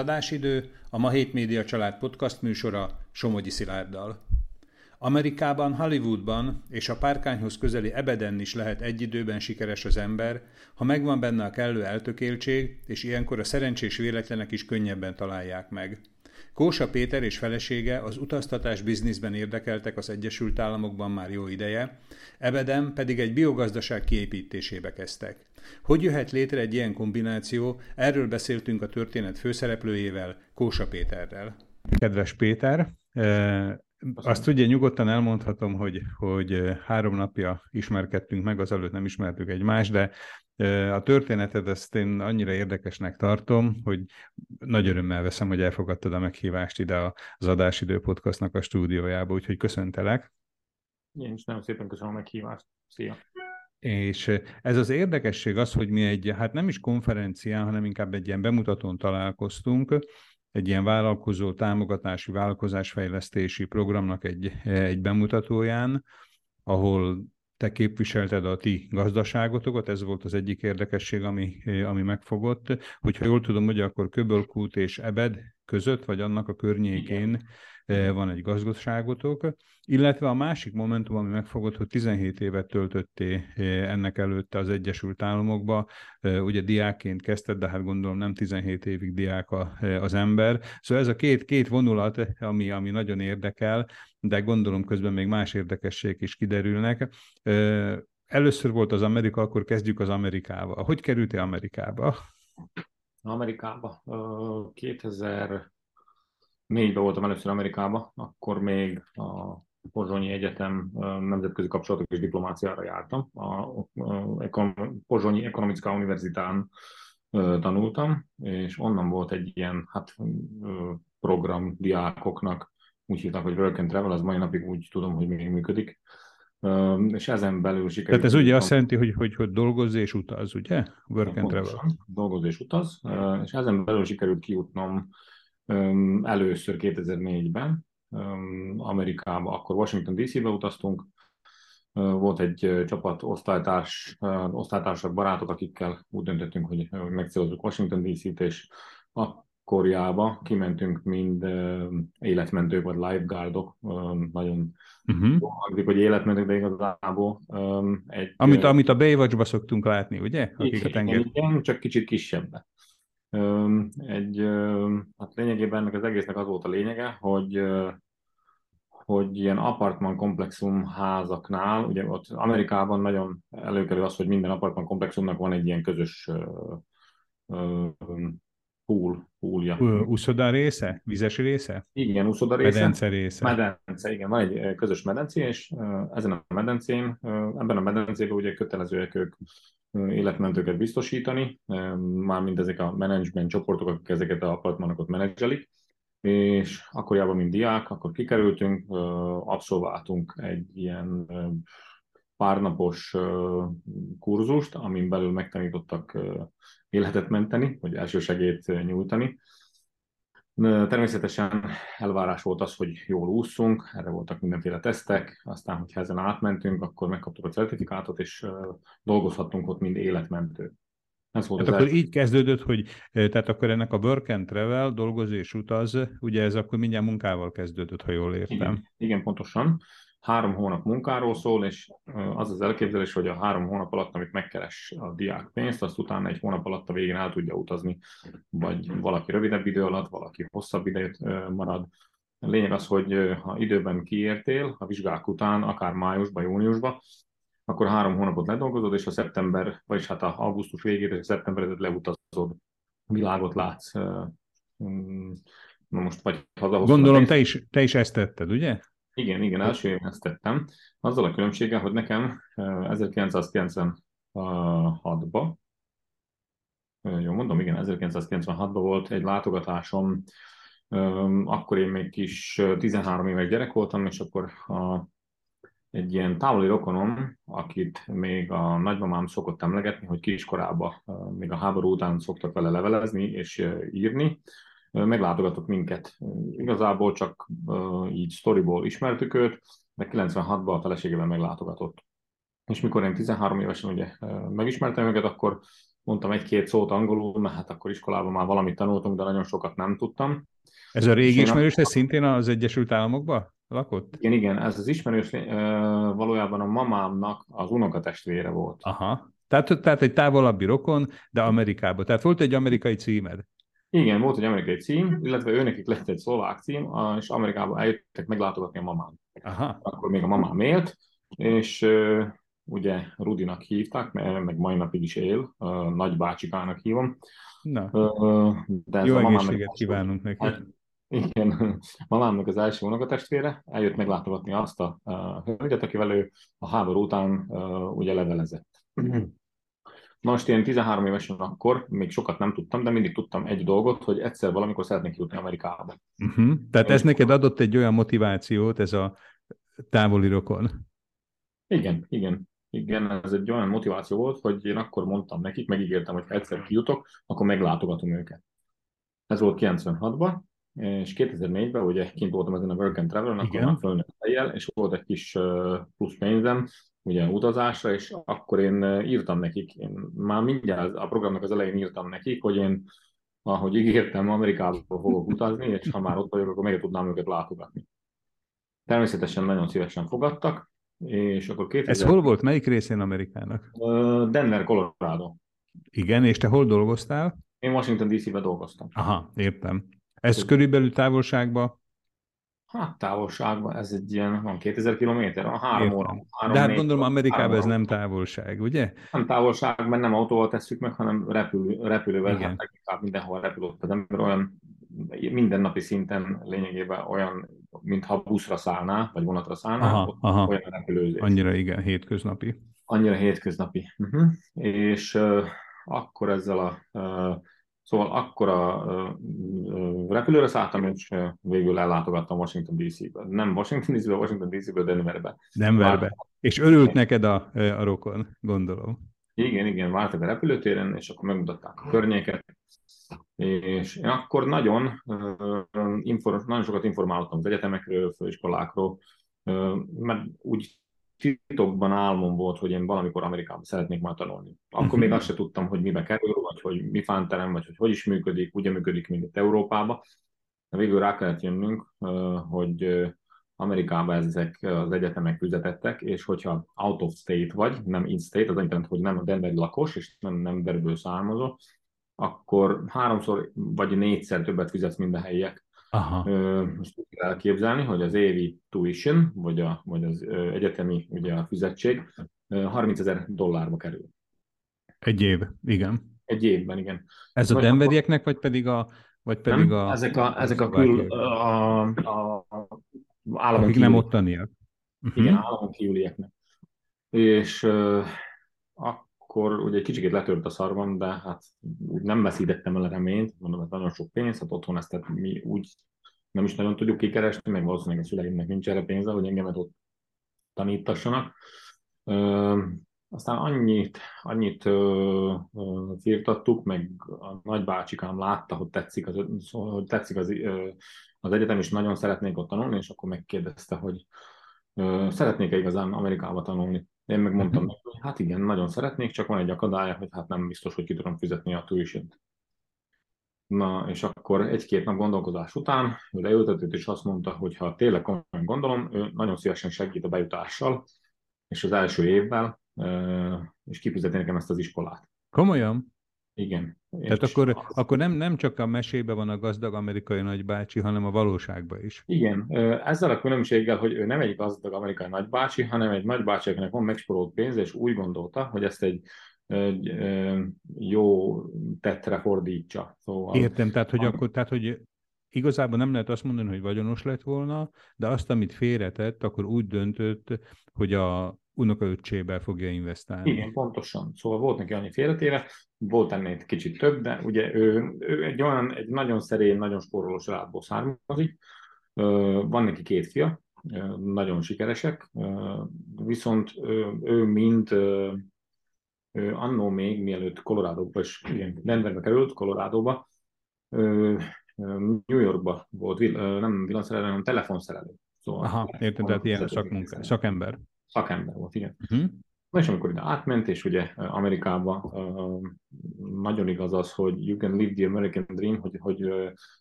Adásidő a Ma Hét Média Család podcast műsora Somogyi Szilárddal. Amerikában, Hollywoodban és a párkányhoz közeli ebeden is lehet egy időben sikeres az ember, ha megvan benne a kellő eltökéltség, és ilyenkor a szerencsés véletlenek is könnyebben találják meg. Kósa Péter és felesége az utaztatás bizniszben érdekeltek az Egyesült Államokban már jó ideje, ebeden pedig egy biogazdaság kiépítésébe kezdtek. Hogy jöhet létre egy ilyen kombináció, erről beszéltünk a történet főszereplőjével, Kósa Péterrel. Kedves Péter, eh, azt ugye nyugodtan elmondhatom, hogy, hogy három napja ismerkedtünk meg, az előtt nem ismertük egymást, de a történeted ezt én annyira érdekesnek tartom, hogy nagy örömmel veszem, hogy elfogadtad a meghívást ide az Adásidő Podcastnak a stúdiójába, úgyhogy köszöntelek. Én is nagyon szépen köszönöm a meghívást. Szia! És ez az érdekesség az, hogy mi egy, hát nem is konferencián, hanem inkább egy ilyen bemutatón találkoztunk, egy ilyen vállalkozó támogatási, vállalkozásfejlesztési programnak egy, egy bemutatóján, ahol te képviselted a ti gazdaságotokat, ez volt az egyik érdekesség, ami, ami megfogott. Hogyha jól tudom, hogy akkor Köbölkút és Ebed között, vagy annak a környékén Igen. Van egy gazdaságotok, illetve a másik momentum, ami megfogott, hogy 17 évet töltötté ennek előtte az Egyesült Államokba, ugye diákként kezdted, de hát gondolom nem 17 évig diák az ember. Szóval ez a két, két vonulat, ami, ami nagyon érdekel, de gondolom közben még más érdekességek is kiderülnek. Először volt az Amerika, akkor kezdjük az Amerikával. Hogy kerültél Amerikába? Amerikába 2000 négyben voltam először Amerikába, akkor még a Pozsonyi Egyetem nemzetközi kapcsolatok és diplomáciára jártam. A Pozsonyi Ekonomická Univerzitán tanultam, és onnan volt egy ilyen hát, program diákoknak, úgy hívták, hogy Work and Travel, az mai napig úgy tudom, hogy még működik. És ezen belül sikerült... Tehát ez ugye azt jelenti, hogy, hogy, hogy dolgozz és utaz, ugye? Work and Travel. Dolgozz és utaz, és ezen belül sikerült kijutnom először 2004-ben Amerikába, akkor Washington DC-be utaztunk, volt egy csapat osztálytárs, osztálytársak, barátok, akikkel úgy döntöttünk, hogy megcélozzuk Washington DC-t, és akkorjába kimentünk mind életmentők, vagy lifeguardok, nagyon uh-huh. hangzik, hogy életmentők, de igazából egy... Amit, amit a Baywatch-ba szoktunk látni, ugye? Akik igen, a igen, csak kicsit kisebb egy, hát lényegében ennek az egésznek az volt a lényege, hogy hogy ilyen apartman komplexum házaknál, ugye ott Amerikában nagyon előkerül az, hogy minden apartman komplexumnak van egy ilyen közös pool, poolja. Úszoda része? Vizes része? Igen, úszoda része. Medence része. Medence, igen, van egy közös medencé, és ezen a medencén, ebben a medencében ugye kötelezőek ők életmentőket biztosítani, mármint ezek a management csoportok, akik ezeket a apartmanokat menedzselik, és akkoriában, mint diák, akkor kikerültünk, abszolváltunk egy ilyen párnapos kurzust, amin belül megtanítottak életet menteni, vagy elsősegét nyújtani, Természetesen elvárás volt az, hogy jól ússzunk, erre voltak mindenféle tesztek, aztán, hogyha ezen átmentünk, akkor megkaptuk a certifikátot, és dolgozhattunk ott, mind életmentő. Ez volt tehát akkor így kezdődött, hogy tehát akkor ennek a work and travel, dolgozó és utaz, ugye ez akkor mindjárt munkával kezdődött, ha jól értem. Igen, igen pontosan három hónap munkáról szól, és az az elképzelés, hogy a három hónap alatt, amit megkeres a diák pénzt, azt utána egy hónap alatt a végén el tudja utazni, vagy valaki rövidebb idő alatt, valaki hosszabb időt marad. A lényeg az, hogy ha időben kiértél a vizsgák után, akár májusban, júniusban, akkor három hónapot ledolgozod, és a szeptember, vagyis hát a augusztus végére, és a szeptemberedet leutazod, világot látsz. Na most vagy Gondolom, te is, te is ezt tetted, ugye? Igen, igen, első évben ezt tettem. Azzal a különbséggel, hogy nekem 1996-ban, jó mondom, igen, 1996-ban volt egy látogatásom, akkor én még kis 13 éves gyerek voltam, és akkor a, egy ilyen távoli rokonom, akit még a nagymamám szokott emlegetni, hogy kiskorában, még a háború után szoktak vele levelezni és írni, meglátogatott minket. Igazából csak így storyból ismertük őt, de 96-ban a feleségével meglátogatott. És mikor én 13 évesen ugye megismertem őket, akkor mondtam egy-két szót angolul, mert hát akkor iskolában már valamit tanultunk, de nagyon sokat nem tudtam. Ez a régi ismerős, ez szintén az Egyesült Államokban lakott? Igen, igen, ez az ismerős valójában a mamámnak az unokatestvére volt. Aha, tehát, tehát egy távolabbi rokon, de Amerikában. Tehát volt egy amerikai címed. Igen, volt egy amerikai cím, illetve őnekik lett egy szlovák cím, és Amerikában eljöttek meglátogatni a mamám. Aha. Akkor még a mamám élt, és uh, ugye Rudinak hívták, mert meg mai napig is él, uh, nagybácsikának hívom. Na, uh, de ez jó a egészséget kívánunk neki. Hát, igen, mamámnak az első unokatestvére eljött meglátogatni azt a uh, hölgyet, akivel ő a háború után uh, ugye levelezett. Na most én 13 évesen akkor még sokat nem tudtam, de mindig tudtam egy dolgot, hogy egyszer valamikor szeretnék jutni Amerikába. Uh-huh. Tehát én ez neked adott egy olyan motivációt, ez a távoli rokon? Igen, igen. Igen, ez egy olyan motiváció volt, hogy én akkor mondtam nekik, megígértem, hogy ha egyszer kijutok, akkor meglátogatom őket. Ez volt 96-ban, és 2004-ben ugye kint voltam ezen a Work and Travel-en, akkor már fölnőtt fejjel, és volt egy kis plusz pénzem, ugye utazásra, és akkor én írtam nekik, én már mindjárt a programnak az elején írtam nekik, hogy én, ahogy ígértem, Amerikába fogok utazni, és ha már ott vagyok, akkor meg tudnám őket látogatni. Természetesen nagyon szívesen fogadtak, és akkor 2000... Ez hol volt? Melyik részén Amerikának? Denver, Colorado. Igen, és te hol dolgoztál? Én Washington DC-be dolgoztam. Aha, értem. Ez körülbelül távolságban Hát távolságban ez egy ilyen, van 2000 kilométer, van három óra. Három, De hát gondolom Amerikában ez nem távolság, ugye? Nem távolság, mert nem autóval tesszük meg, hanem repülő, repülővel, Igen. hát leginkább mindenhol repülőt az ember olyan mindennapi szinten lényegében olyan, mintha buszra szállná, vagy vonatra szállná, aha, aha. olyan repülőzés. Annyira igen, hétköznapi. Annyira hétköznapi. Uh-huh. És uh, akkor ezzel a uh, Szóval akkor a repülőre szálltam, és végül ellátogattam Washington DC-be. Nem Washington DC-be, Washington DC-be, Denverbe. Denverbe. Várt... És örült neked a, a rokon, gondolom. Igen, igen, vártak a repülőtéren, és akkor megmutatták a környéket. És én akkor nagyon, nagyon sokat informáltam az egyetemekről, főiskolákról, mert úgy titokban álmom volt, hogy én valamikor Amerikában szeretnék már tanulni. Akkor uh-huh. még azt se tudtam, hogy mibe kerül, vagy hogy mi fánterem, vagy hogy hogy is működik, ugye működik, mint itt Európában. De végül rá kellett jönnünk, hogy Amerikában ezek az egyetemek fizetettek, és hogyha out of state vagy, nem in state, az azt jelenti, hogy nem a Denveri lakos, és nem, nem Denverből származó, akkor háromszor vagy négyszer többet fizetsz, mint a helyiek. Aha. Úgy kell elképzelni, hogy az évi tuition, vagy, a, vagy az egyetemi ugye a fizetség 30 ezer dollárba kerül. Egy év, igen. Egy évben, igen. Ez a denverieknek, vagy pedig a vagy pedig nem, a... Ezek a, ezek a, kül, a, a, a államon Akik nem ottaniak. Uh-huh. Igen, államon kívülieknek. És uh, akkor ugye kicsit letört a szarvam, de hát nem veszítettem el a reményt, mondom, ez nagyon sok pénz, hát otthon ezt tehát mi úgy nem is nagyon tudjuk kikeresni, meg valószínűleg a szüleimnek nincs erre pénze, hogy engemet ott tanítassanak. Ö, aztán annyit, annyit ö, ö, firtattuk, meg a nagybácsikám látta, hogy tetszik az, hogy tetszik az, ö, az egyetem, és nagyon szeretnék ott tanulni, és akkor megkérdezte, hogy ö, szeretnék-e igazán Amerikába tanulni. Én meg mondtam neki, hogy hát igen, nagyon szeretnék, csak van egy akadálya, hogy hát nem biztos, hogy ki tudom fizetni a tuition Na, és akkor egy-két nap gondolkozás után ő leültetett, és azt mondta, hogy ha tényleg komolyan gondolom, ő nagyon szívesen segít a bejutással, és az első évvel, és kifizeti nekem ezt az iskolát. Komolyan? Igen. Tehát akkor, az... akkor nem, nem csak a mesébe van a gazdag amerikai nagybácsi, hanem a valóságban is. Igen. Ezzel a különbséggel, hogy ő nem egy gazdag amerikai nagybácsi, hanem egy nagybácsi, akinek van megsporolt pénz, és úgy gondolta, hogy ezt egy, egy jó tettre fordítsa. Szóval, Értem, tehát hogy, akkor, tehát, hogy igazából nem lehet azt mondani, hogy vagyonos lett volna, de azt, amit félretett, akkor úgy döntött, hogy a unokaöccsébe fogja investálni. Igen, pontosan. Szóval volt neki annyi félretéve, volt ennél egy kicsit több, de ugye ő, ő egy olyan, egy nagyon szerény, nagyon spóroló családból származik, van neki két fia, nagyon sikeresek, viszont ő mind ő annó még, mielőtt Colorado-ba, és igen, Denverbe került, Colorado-ba, New Yorkba volt, nem villanyszerelő, hanem telefonszerelő. Szóval Aha, értem, tehát ilyen szakmunka, szakember szakember volt, igen. Uh-huh. És amikor ide átment, és ugye Amerikába nagyon igaz az, hogy you can live the American dream, hogy, hogy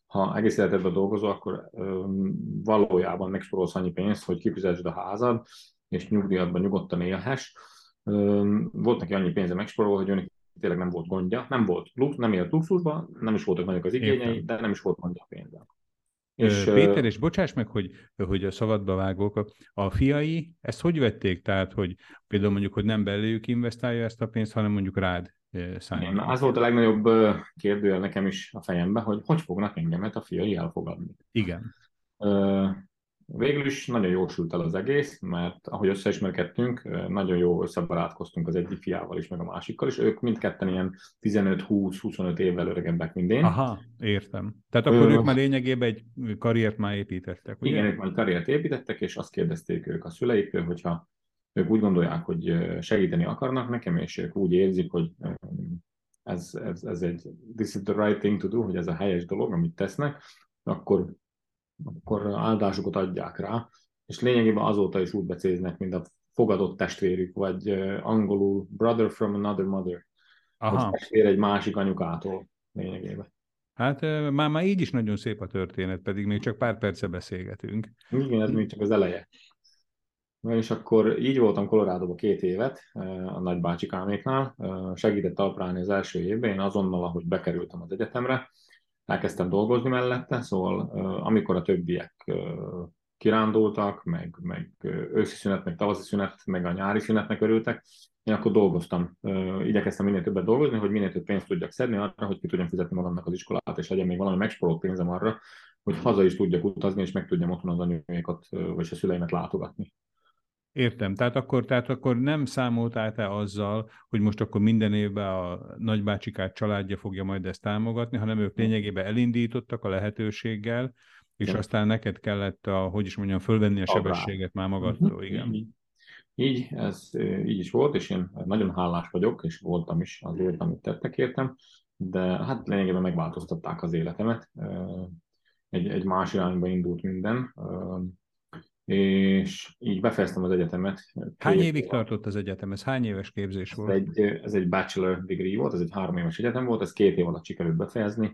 ha egész életedben dolgozol, akkor valójában megsporolsz annyi pénzt, hogy kifizesd a házad, és nyugdíjadban nyugodtan élhess. Volt neki annyi pénze megsporol, hogy önnek tényleg nem volt gondja, nem volt lux, nem élt luxusban, nem is voltak nagyok az igényei, de nem is volt gondja a pénzzel. És, Péter, és bocsáss meg, hogy, hogy a szabadba vágok, a fiai ezt hogy vették? Tehát, hogy például mondjuk, hogy nem belőjük investálja ezt a pénzt, hanem mondjuk rád szállják. Igen, az volt a legnagyobb kérdőjel nekem is a fejemben, hogy hogy fognak engemet a fiai elfogadni. Igen. Végül is nagyon jól sült el az egész, mert ahogy összeismerkedtünk, nagyon jó összebarátkoztunk az egyik fiával is, meg a másikkal is. Ők mindketten ilyen 15-20-25 évvel öregebbek, mint én. Aha, értem. Tehát akkor Ö... ők már lényegében egy karriert már építettek, ugye? Igen, ők már karriert építettek, és azt kérdezték ők a szüleiktől, hogyha ők úgy gondolják, hogy segíteni akarnak nekem, és ők úgy érzik, hogy ez, ez, ez egy this is the right thing to do, hogy ez a helyes dolog, amit tesznek, akkor akkor áldásokat adják rá, és lényegében azóta is úgy becéznek, mint a fogadott testvérük, vagy angolul brother from another mother, Aha. hogy testvér egy másik anyukától lényegében. Hát már, már így is nagyon szép a történet, pedig még csak pár perce beszélgetünk. Igen, ez még csak az eleje. Na és akkor így voltam Kolorádóban két évet a nagybácsikáméknál, segített talprálni az első évben, én azonnal, ahogy bekerültem az egyetemre, elkezdtem dolgozni mellette, szóval amikor a többiek kirándultak, meg, meg őszi szünet, meg tavaszi szünet, meg a nyári szünetnek örültek, én akkor dolgoztam. Igyekeztem minél többet dolgozni, hogy minél több pénzt tudjak szedni arra, hogy ki tudjam fizetni magamnak az iskolát, és legyen még valami megsporolt pénzem arra, hogy haza is tudjak utazni, és meg tudjam otthon az anyumékat, vagy a szüleimet látogatni. Értem. Tehát akkor, tehát akkor nem számoltál te azzal, hogy most akkor minden évben a nagybácsikát családja fogja majd ezt támogatni, hanem ők lényegében elindítottak a lehetőséggel, és igen. aztán neked kellett, a, hogy is mondjam, fölvenni a sebességet már magadtól, uh-huh. igen. Így, ez így is volt, és én nagyon hálás vagyok, és voltam is azért, amit tettek értem, de hát lényegében megváltoztatták az életemet. Egy, egy más irányba indult minden és így befejeztem az egyetemet. Hány évig év. tartott az egyetem? Ez hány éves képzés volt? Ez egy, ez egy bachelor degree volt, ez egy három éves egyetem volt, ez két év alatt sikerült befejezni.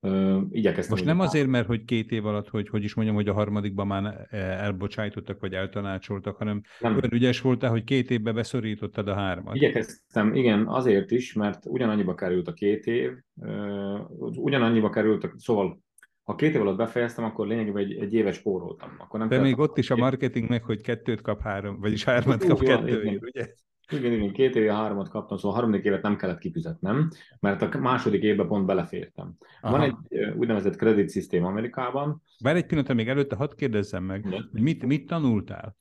Uh, igyekeztem. Most nem azért, mert hogy két év alatt, hogy hogy is mondjam, hogy a harmadikban már elbocsájtottak, vagy eltanácsoltak, hanem nem. olyan ügyes voltál, hogy két évbe beszorítottad a hármat. Igyekeztem, igen, azért is, mert ugyanannyiba került a két év, uh, ugyanannyiba került, szóval ha két év alatt befejeztem, akkor lényegében egy, egy éves spóroltam. Akkor nem De még ott is a marketingnek, hogy kettőt kap három, vagyis hármat kap kettő, ugye? Igen, igen, két éve hármat kaptam, szóval a harmadik évet nem kellett kifizetnem, mert a második évben pont belefértem. Aha. Van egy úgynevezett kredit szisztém Amerikában. Bár egy pillanat, még előtte hadd kérdezzem meg, hogy mit, mit tanultál?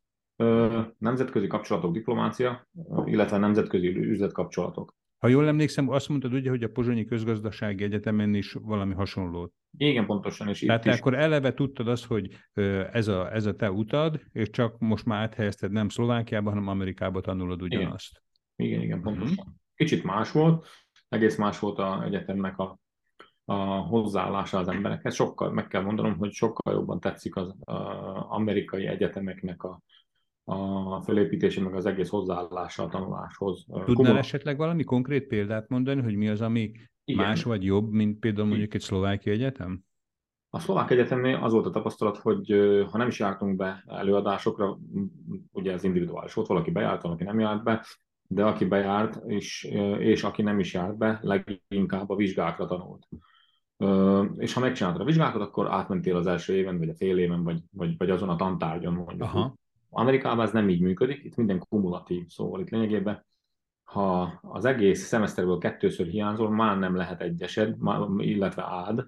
nemzetközi kapcsolatok, diplomácia, illetve nemzetközi üzletkapcsolatok. Ha jól emlékszem, azt mondtad ugye, hogy a Pozsonyi Közgazdasági Egyetemen is valami hasonló. Igen, pontosan. És Tehát itt is. akkor eleve tudtad azt, hogy ez a, ez a te utad, és csak most már áthelyezted nem Szlovákiába, hanem Amerikába tanulod ugyanazt. Igen, igen, igen pontosan. Uh-huh. Kicsit más volt, egész más volt a egyetemnek a, a hozzáállása az emberekhez. Sokkal, meg kell mondanom, hogy sokkal jobban tetszik az a amerikai egyetemeknek a, a felépítése, meg az egész hozzáállása a tanuláshoz. Tudnál Kumul... esetleg valami konkrét példát mondani, hogy mi az, ami Igen. más vagy jobb, mint például mondjuk egy szlováki egyetem? A szlovák egyetemnél az volt a tapasztalat, hogy ha nem is jártunk be előadásokra, ugye ez individuális volt, valaki bejárt, valaki nem járt be, de aki bejárt, és, és aki nem is járt be, leginkább a vizsgákra tanult. És ha megcsináltad a vizsgákat, akkor átmentél az első éven, vagy a fél éven, vagy, vagy, vagy azon a tantárgyon mondjuk. Aha. Amerikában ez nem így működik, itt minden kumulatív, szóval itt lényegében ha az egész szemeszterből kettőször hiányzol, már nem lehet egyesed, illetve ád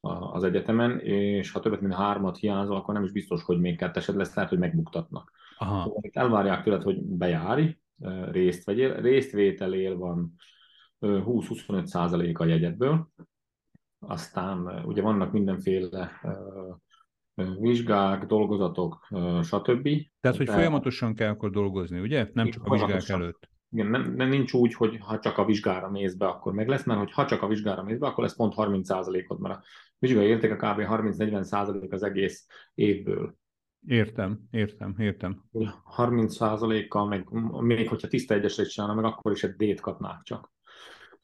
az egyetemen, és ha többet mint hármat hiányzol, akkor nem is biztos, hogy még kettesed lesz, lehet, hogy megbuktatnak. Aha. Szóval itt elvárják tőled, hogy bejárj, részt vegyél, résztvételél van 20-25 százalék a jegyedből, aztán ugye vannak mindenféle vizsgák, dolgozatok, stb. Tehát, hogy De... folyamatosan kell akkor dolgozni, ugye? Nem csak a vizsgák előtt. Igen, nem, nem nincs úgy, hogy ha csak a vizsgára mész be, akkor meg lesz, mert hogy ha csak a vizsgára mész be, akkor lesz pont 30%-od, mert a vizsgai értéke kb. 30-40% az egész évből. Értem, értem, értem. 30%-kal, meg még hogyha tiszta egyesre csinálna, meg akkor is egy D-t kapnák csak.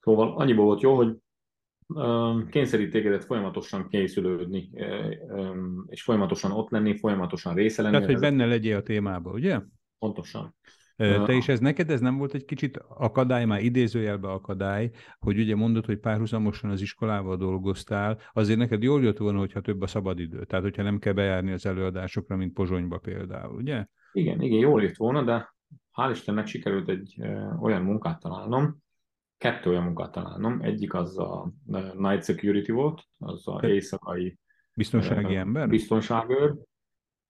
Szóval annyiból volt jó, hogy kényszerít tégedet folyamatosan készülődni, és folyamatosan ott lenni, folyamatosan része lenni. Tehát, hogy benne legyél a témába, ugye? Pontosan. Te is ez neked, ez nem volt egy kicsit akadály, már idézőjelbe akadály, hogy ugye mondod, hogy párhuzamosan az iskolával dolgoztál, azért neked jól jött volna, hogyha több a szabadidő, tehát hogyha nem kell bejárni az előadásokra, mint Pozsonyba például, ugye? Igen, igen, jól jött volna, de hál' Istennek sikerült egy olyan munkát találnom, kettő olyan munkát találnom. Egyik az a Night Security volt, az a éjszakai biztonsági ember? Biztonságőr.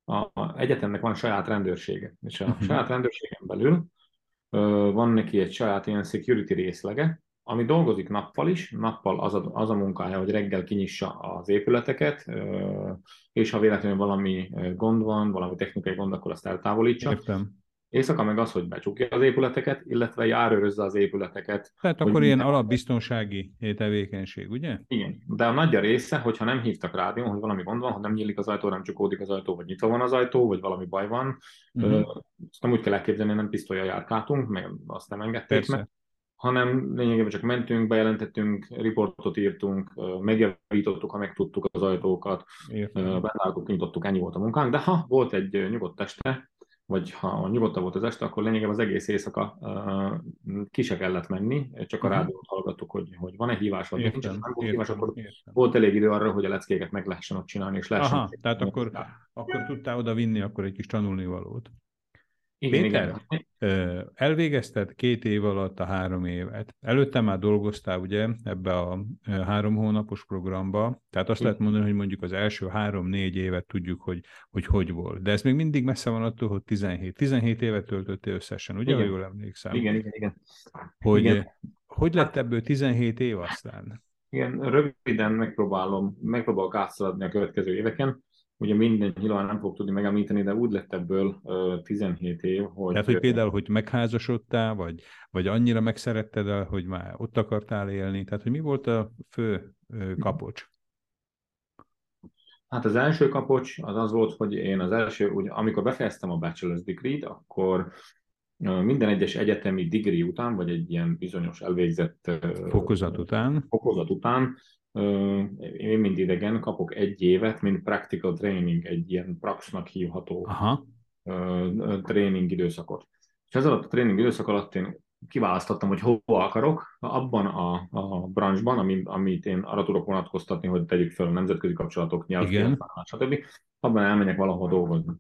A, a egyetemnek van saját rendőrsége, és a uh-huh. saját rendőrségen belül van neki egy saját ilyen security részlege, ami dolgozik nappal is, nappal az a, az a munkája, hogy reggel kinyissa az épületeket, és ha véletlenül valami gond van, valami technikai gond, akkor azt eltávolítsa. Értem. Éjszaka meg az, hogy becsukja az épületeket, illetve járőrözze az épületeket. Tehát akkor ilyen alapbiztonsági tevékenység, ugye? Igen, de a nagy része, hogyha nem hívtak rádió, hogy valami gond van, ha nem nyílik az ajtó, nem csukódik az ajtó, vagy nyitva van az ajtó, vagy valami baj van, uh-huh. azt nem úgy kell elképzelni, nem pisztolya járkáltunk, meg azt nem engedték Persze. meg, hanem lényegében csak mentünk, bejelentettünk, riportot írtunk, megjavítottuk, ha meg tudtuk az ajtókat, bezártuk, kinyitottuk, ennyi volt a munkánk, de ha volt egy nyugodt este, vagy ha nyugodtabb volt az este, akkor lényegében az egész éjszaka uh, ki se kellett menni, csak a uh-huh. rádiót hallgattuk, hogy, hogy van-e hívás, vagy értem, nincs, nem volt hívás, akkor értem. volt elég idő arra, hogy a leckéket meg lehessen ott csinálni, és lehessen. Aha, tehát akkor, akkor tudtál oda vinni akkor egy kis tanulnivalót. Igen, Péter, igen. elvégezted két év alatt a három évet. Előtte már dolgoztál ugye ebbe a három hónapos programba, tehát azt lehet mondani, hogy mondjuk az első három-négy évet tudjuk, hogy, hogy hogy volt. De ez még mindig messze van attól, hogy 17. 17 évet töltöttél összesen, ugye, ha jól emlékszem? Igen, igen, igen. Hogy, igen. hogy lett ebből 17 év aztán? Igen, röviden megpróbálom, megpróbálok átszaladni a következő éveken ugye minden nyilván nem fog tudni megemlíteni, de úgy lett ebből uh, 17 év, hogy... Tehát, hogy például, hogy megházasodtál, vagy, vagy annyira megszeretted el, hogy már ott akartál élni, tehát, hogy mi volt a fő uh, kapocs? Hát az első kapocs az az volt, hogy én az első, ugye, amikor befejeztem a bachelor's degree-t, akkor minden egyes egyetemi degree után, vagy egy ilyen bizonyos elvégzett fokozat után, fokozat után én mind idegen kapok egy évet, mint practical training, egy ilyen praxnak hívható Aha. tréning időszakot. És ez alatt a tréning időszak alatt én kiválasztottam, hogy hova akarok, abban a, a branchban, amit, amit én arra tudok vonatkoztatni, hogy tegyük fel a nemzetközi kapcsolatok, nyelv, stb. Abban elmenjek valahol dolgozni.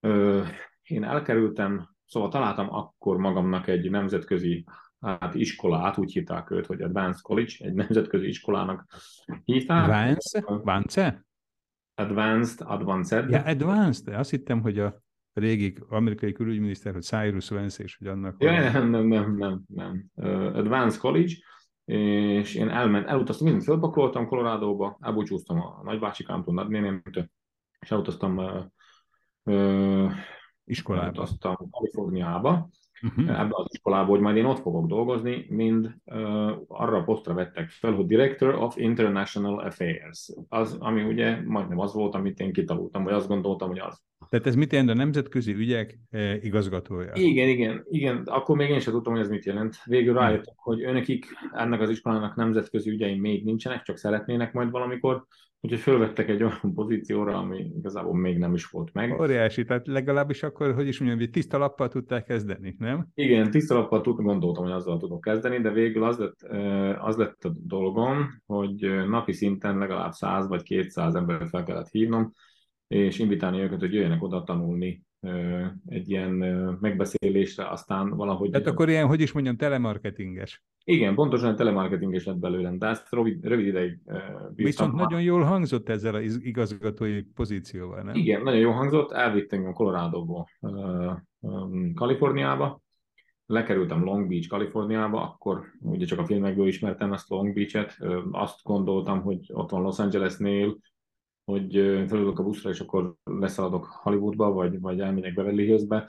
Ö, én elkerültem, szóval találtam akkor magamnak egy nemzetközi hát iskolát, úgy hívták őt, hogy Advanced College, egy nemzetközi iskolának hívták. Advanced? Advanced? Advanced, Advanced. Ja, Advanced. Azt hittem, hogy a régi amerikai külügyminiszter, hogy Cyrus Vance, és hogy annak... Ja, nem, nem, nem, nem, nem. Advanced College, és én elment, elutaztam, mindent fölpakoltam Colorado-ba, elbúcsúztam a nagybácsikámtól, nagynénémtől, és elutaztam uh, uh, iskolába. Elutaztam Kaliforniába, uh-huh. ebbe az iskolába, hogy majd én ott fogok dolgozni, mind uh, arra a posztra vettek fel, hogy Director of International Affairs. Az, ami ugye majdnem az volt, amit én kitalultam, vagy azt gondoltam, hogy az. Tehát ez mit jelent a nemzetközi ügyek eh, igazgatója? Igen, igen, igen. Akkor még én sem tudtam, hogy ez mit jelent. Végül hm. rájöttem, hogy önökik ennek az iskolának nemzetközi ügyei még nincsenek, csak szeretnének majd valamikor, Úgyhogy fölvettek egy olyan pozícióra, ami igazából még nem is volt meg. Óriási, tehát legalábbis akkor, hogy is mondjam, hogy tiszta lappal tudták kezdeni, nem? Igen, tiszta lappal tud, gondoltam, hogy azzal tudok kezdeni, de végül az lett, az lett a dolgom, hogy napi szinten legalább 100 vagy 200 embert fel kellett hívnom, és invitálni őket, hogy jöjjenek oda tanulni egy ilyen megbeszélésre, aztán valahogy... Tehát akkor ilyen, hogy is mondjam, telemarketinges. Igen, pontosan telemarketinges lett belőlem, de ezt rövid, rövid ideig bírtam. Viszont nagyon jól hangzott ezzel az igazgatói pozícióval, nem? Igen, nagyon jól hangzott, elvitt engem Colorado-ból Kaliforniába, lekerültem Long Beach, Kaliforniába, akkor ugye csak a filmekből ismertem ezt Long Beach-et, azt gondoltam, hogy ott van Los Angelesnél, hogy felülök a buszra, és akkor leszaladok Hollywoodba, vagy, vagy elmegyek Beverly Hillsbe.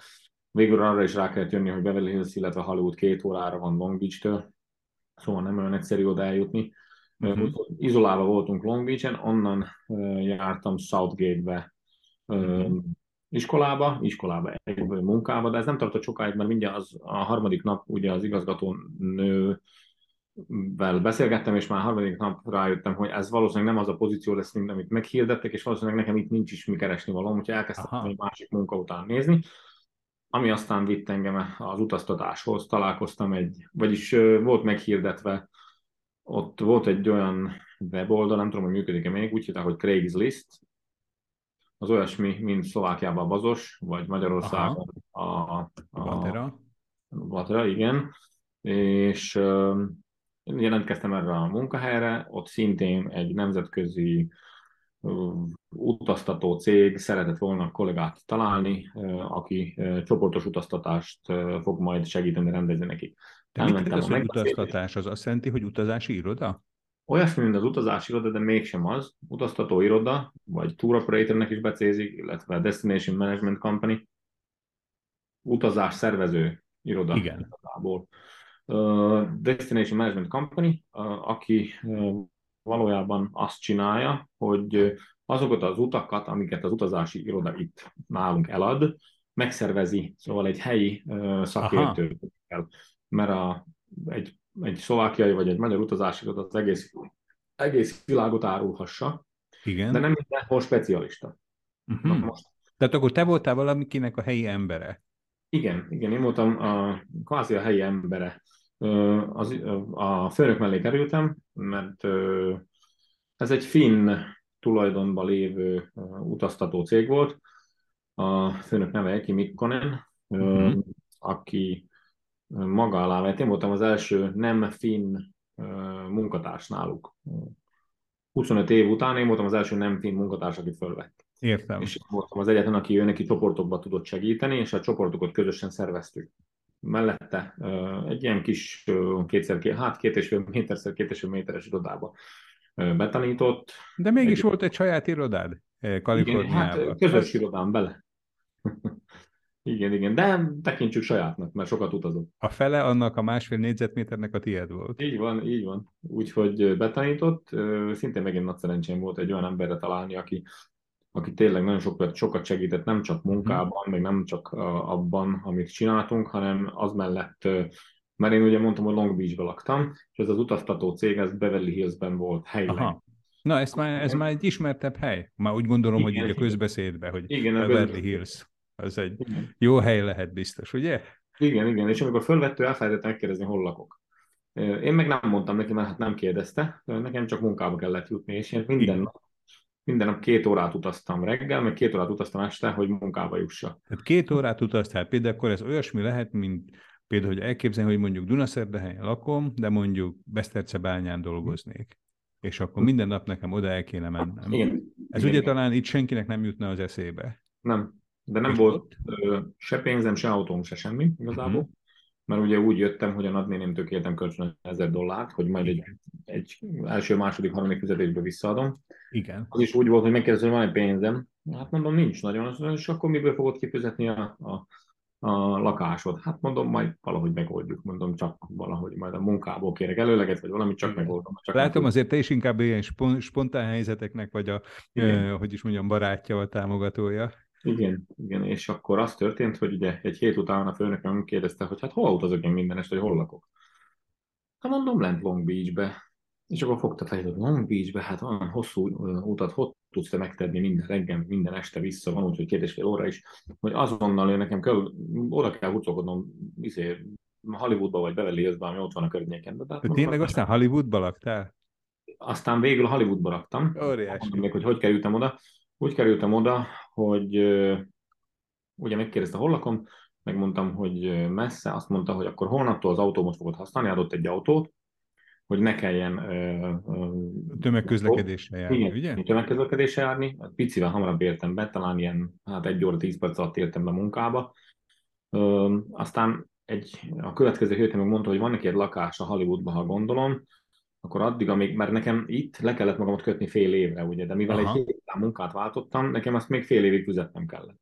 Végül arra is rá kellett jönni, hogy Beverly Hills, illetve Hollywood két órára van Long Beach-től, szóval nem olyan egyszerű oda eljutni. Uh-huh. Izolálva voltunk Long Beach-en, onnan jártam Southgate-be uh, iskolába, iskolába, munkába, de ez nem tartott sokáig, mert mindjárt az, a harmadik nap ugye az igazgató nő vel beszélgettem, és már harmadik nap rájöttem, hogy ez valószínűleg nem az a pozíció lesz, mint amit meghirdettek, és valószínűleg nekem itt nincs is mi keresni való, úgyhogy elkezdtem Aha. egy másik munka után nézni, ami aztán vitt engem az utaztatáshoz, találkoztam egy, vagyis volt meghirdetve, ott volt egy olyan weboldal, nem tudom, hogy működik-e még, úgy hívták, hogy Craigslist, az olyasmi, mint Szlovákiában a Bazos, vagy Magyarországon a, a, a Vatera. Vatera, igen. És jelentkeztem erre a munkahelyre, ott szintén egy nemzetközi utaztató cég szeretett volna kollégát találni, aki csoportos utaztatást fog majd segíteni rendezni nekik. De mit az, hogy utaztatás? Az azt jelenti, hogy utazási iroda? Olyasmi, mint az utazási iroda, de mégsem az. Utaztató iroda, vagy tour operatornek is becézik, illetve Destination Management Company. Utazás szervező iroda. Igen. Igazából. Destination Management Company, aki valójában azt csinálja, hogy azokat az utakat, amiket az utazási iroda itt nálunk elad, megszervezi, szóval egy helyi szakértő kell, mert a, egy, egy szlovákiai vagy egy magyar utazási iroda az egész, egész világot árulhassa, Igen. de nem mindenhol specialista. Uh-huh. most. Tehát akkor te voltál valamikinek a helyi embere? Igen, igen, én voltam a, kvázi a helyi embere az, a főnök mellé kerültem, mert ez egy finn tulajdonban lévő utaztató cég volt. A főnök neve Eki Mikkonen, uh-huh. aki maga alá vett. Én voltam az első nem finn munkatárs náluk. 25 év után én voltam az első nem finn munkatárs, akit fölvett. Értem. És voltam az egyetlen, aki ő neki csoportokba tudott segíteni, és a csoportokat közösen szerveztük mellette egy ilyen kis kétszer, hát két és fél méterszer, két és fél méteres irodába betanított. De mégis egy... volt egy saját irodád Kaliforniában. Igen, hát közös irodám bele. igen, igen, de tekintsük sajátnak, mert sokat utazott. A fele annak a másfél négyzetméternek a tiéd volt. Így van, így van. Úgyhogy betanított, szintén megint nagy szerencsém volt egy olyan emberre találni, aki aki tényleg nagyon sokat, sokat segített, nem csak munkában, meg nem csak abban, amit csináltunk, hanem az mellett, mert én ugye mondtam, hogy Long Beach-be laktam, és ez az utaztató cég, ez Beverly Hills-ben volt helyileg. Aha. Na, ez már, ez már egy ismertebb hely. Már úgy gondolom, igen, hogy így a közbeszédbe, hogy igen, Beverly Hills. Az egy igen. jó hely lehet biztos, ugye? Igen, igen, és amikor fölvettő, elfelejtett megkérdezni, hol lakok. Én meg nem mondtam neki, mert hát nem kérdezte, nekem csak munkába kellett jutni, és én minden nap minden nap két órát utaztam reggel, meg két órát utaztam este, hogy munkába jussak. Tehát két órát utaztál, például akkor ez olyasmi lehet, mint például, hogy elképzelni, hogy mondjuk Dunaszerdahelyen lakom, de mondjuk Besztercebányán dolgoznék. És akkor minden nap nekem oda el kéne mennem. Igen. Ez igen, ugye igen. talán itt senkinek nem jutna az eszébe. Nem, de nem és volt ott? se pénzem, se autóm, se semmi igazából. Uh-huh mert ugye úgy jöttem, hogy a nagynénémtől kértem kölcsön ezer dollárt, hogy majd egy, egy első, második, harmadik fizetésbe visszaadom. Igen. Az is úgy volt, hogy megkérdezem, hogy van egy pénzem. Hát mondom, nincs nagyon, és akkor miből fogod kifizetni a, a, a lakásod? Hát mondom, majd valahogy megoldjuk, mondom, csak valahogy majd a munkából kérek előleget, vagy valamit csak megoldom. Csak Látom, azért te is inkább ilyen spontán helyzeteknek vagy a, eh, hogy is mondjam, barátja, vagy támogatója. Igen, igen, és akkor az történt, hogy ugye egy hét után a főnököm kérdezte, hogy hát hol utazok én minden este, hogy hol lakok. Hát mondom, lent Long Beachbe. És akkor fogta fel, hogy Long Beachbe, hát olyan hosszú utat, hogy tudsz te megtenni minden reggel, minden este vissza, van úgy, hogy két és fél óra is, hogy azonnal én nekem kell, oda kell hurcolkodnom, izé, Hollywoodba vagy Beverly Hillsbe, ami ott van a környéken. De, hát, tényleg aztán Hollywoodba laktál? Aztán végül Hollywoodba laktam. Óriási. Mondom, hogy hogy kerültem oda. Úgy kerültem oda, hogy ugye megkérdezte, hol lakom, megmondtam, hogy messze, azt mondta, hogy akkor holnaptól az autómat fogod használni, adott egy autót, hogy ne kelljen tömegközlekedésre járni, igen, ugye? tömegközlekedésre járni, picivel hamarabb értem be, talán ilyen, hát egy óra, tíz perc alatt értem be munkába. Ö, aztán egy, a következő héten meg mondta, hogy van neki egy lakás a Hollywoodban, ha gondolom, akkor addig, amíg, mert nekem itt le kellett magamat kötni fél évre, ugye, de mivel Aha. egy hét munkát váltottam, nekem azt még fél évig fizetnem kellett.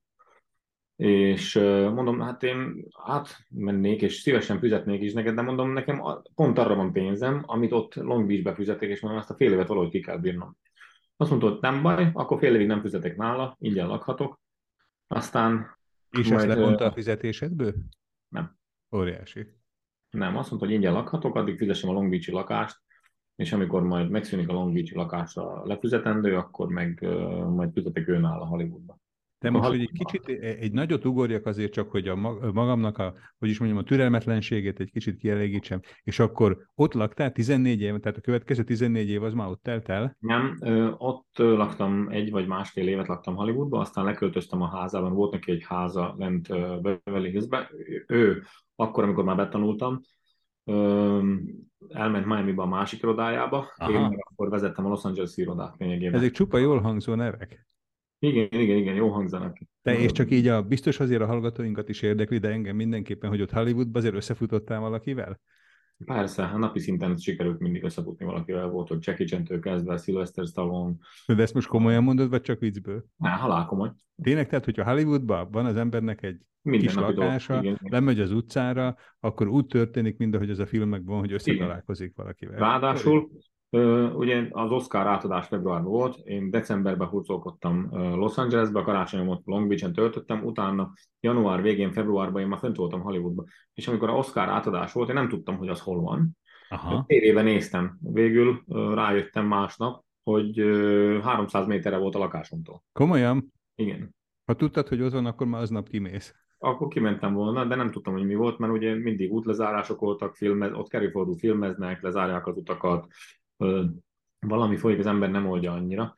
És mondom, hát én átmennék, és szívesen fizetnék is neked, de mondom, nekem pont arra van pénzem, amit ott Long Beach-be fizetek, és mondom, azt a fél évet valahogy ki kell bírnom. Azt mondta, hogy nem baj, akkor fél évig nem fizetek nála, ingyen lakhatok. Aztán... És majd, ezt lemondta a fizetésedből? Nem. Óriási. Nem, azt mondta, hogy ingyen lakhatok, addig fizessem a Long Beach-i lakást, és amikor majd megszűnik a Long Beach-i lakásra lefizetendő, akkor meg majd fizetek önáll a Hollywoodba. De most, hogy egy kicsit, egy nagyot ugorjak azért csak, hogy a magamnak a, hogy is mondjam, a türelmetlenségét egy kicsit kielégítsem, és akkor ott laktál 14 év, tehát a következő 14 év az már ott telt el? Nem, ott laktam egy vagy másfél évet laktam Hollywoodban, aztán leköltöztem a házában, volt neki egy háza lent Beverly Hillsbe. Ő akkor, amikor már betanultam, elment Miami-ba a másik irodájába, Aha. én meg akkor vezettem a Los Angeles irodát lényegében. Ezek csupa jól hangzó nevek. Igen, igen, igen, jó hangzanak. Te és csak így a biztos azért a hallgatóinkat is érdekli, de engem mindenképpen, hogy ott Hollywoodban azért összefutottál valakivel? Persze, a napi szinten sikerült mindig összefutni valakivel, volt, hogy Jackie chan kezdve, Sylvester Stallone. De ezt most komolyan mondod, vagy csak viccből? Ne, halál komoly. Tényleg, tehát, hogyha Hollywoodban van az embernek egy Minden kis lakása, igen, lemegy az utcára, akkor úgy történik, mint ahogy ez a filmekben, hogy összetalálkozik valakivel. Ráadásul Ugye az Oscar átadás februárban volt, én decemberben hurcolkodtam Los Angelesbe, karácsonyomot Long Beach-en töltöttem, utána január végén, februárban én már fent voltam Hollywoodban. És amikor a Oscar átadás volt, én nem tudtam, hogy az hol van. Aha. Tévében néztem. Végül rájöttem másnap, hogy 300 méterre volt a lakásomtól. Komolyan? Igen. Ha tudtad, hogy ott van, akkor már aznap kimész. Akkor kimentem volna, de nem tudtam, hogy mi volt, mert ugye mindig útlezárások voltak, filmez, ott kerülfordul filmeznek, lezárják az utakat, valami folyik, az ember nem oldja annyira,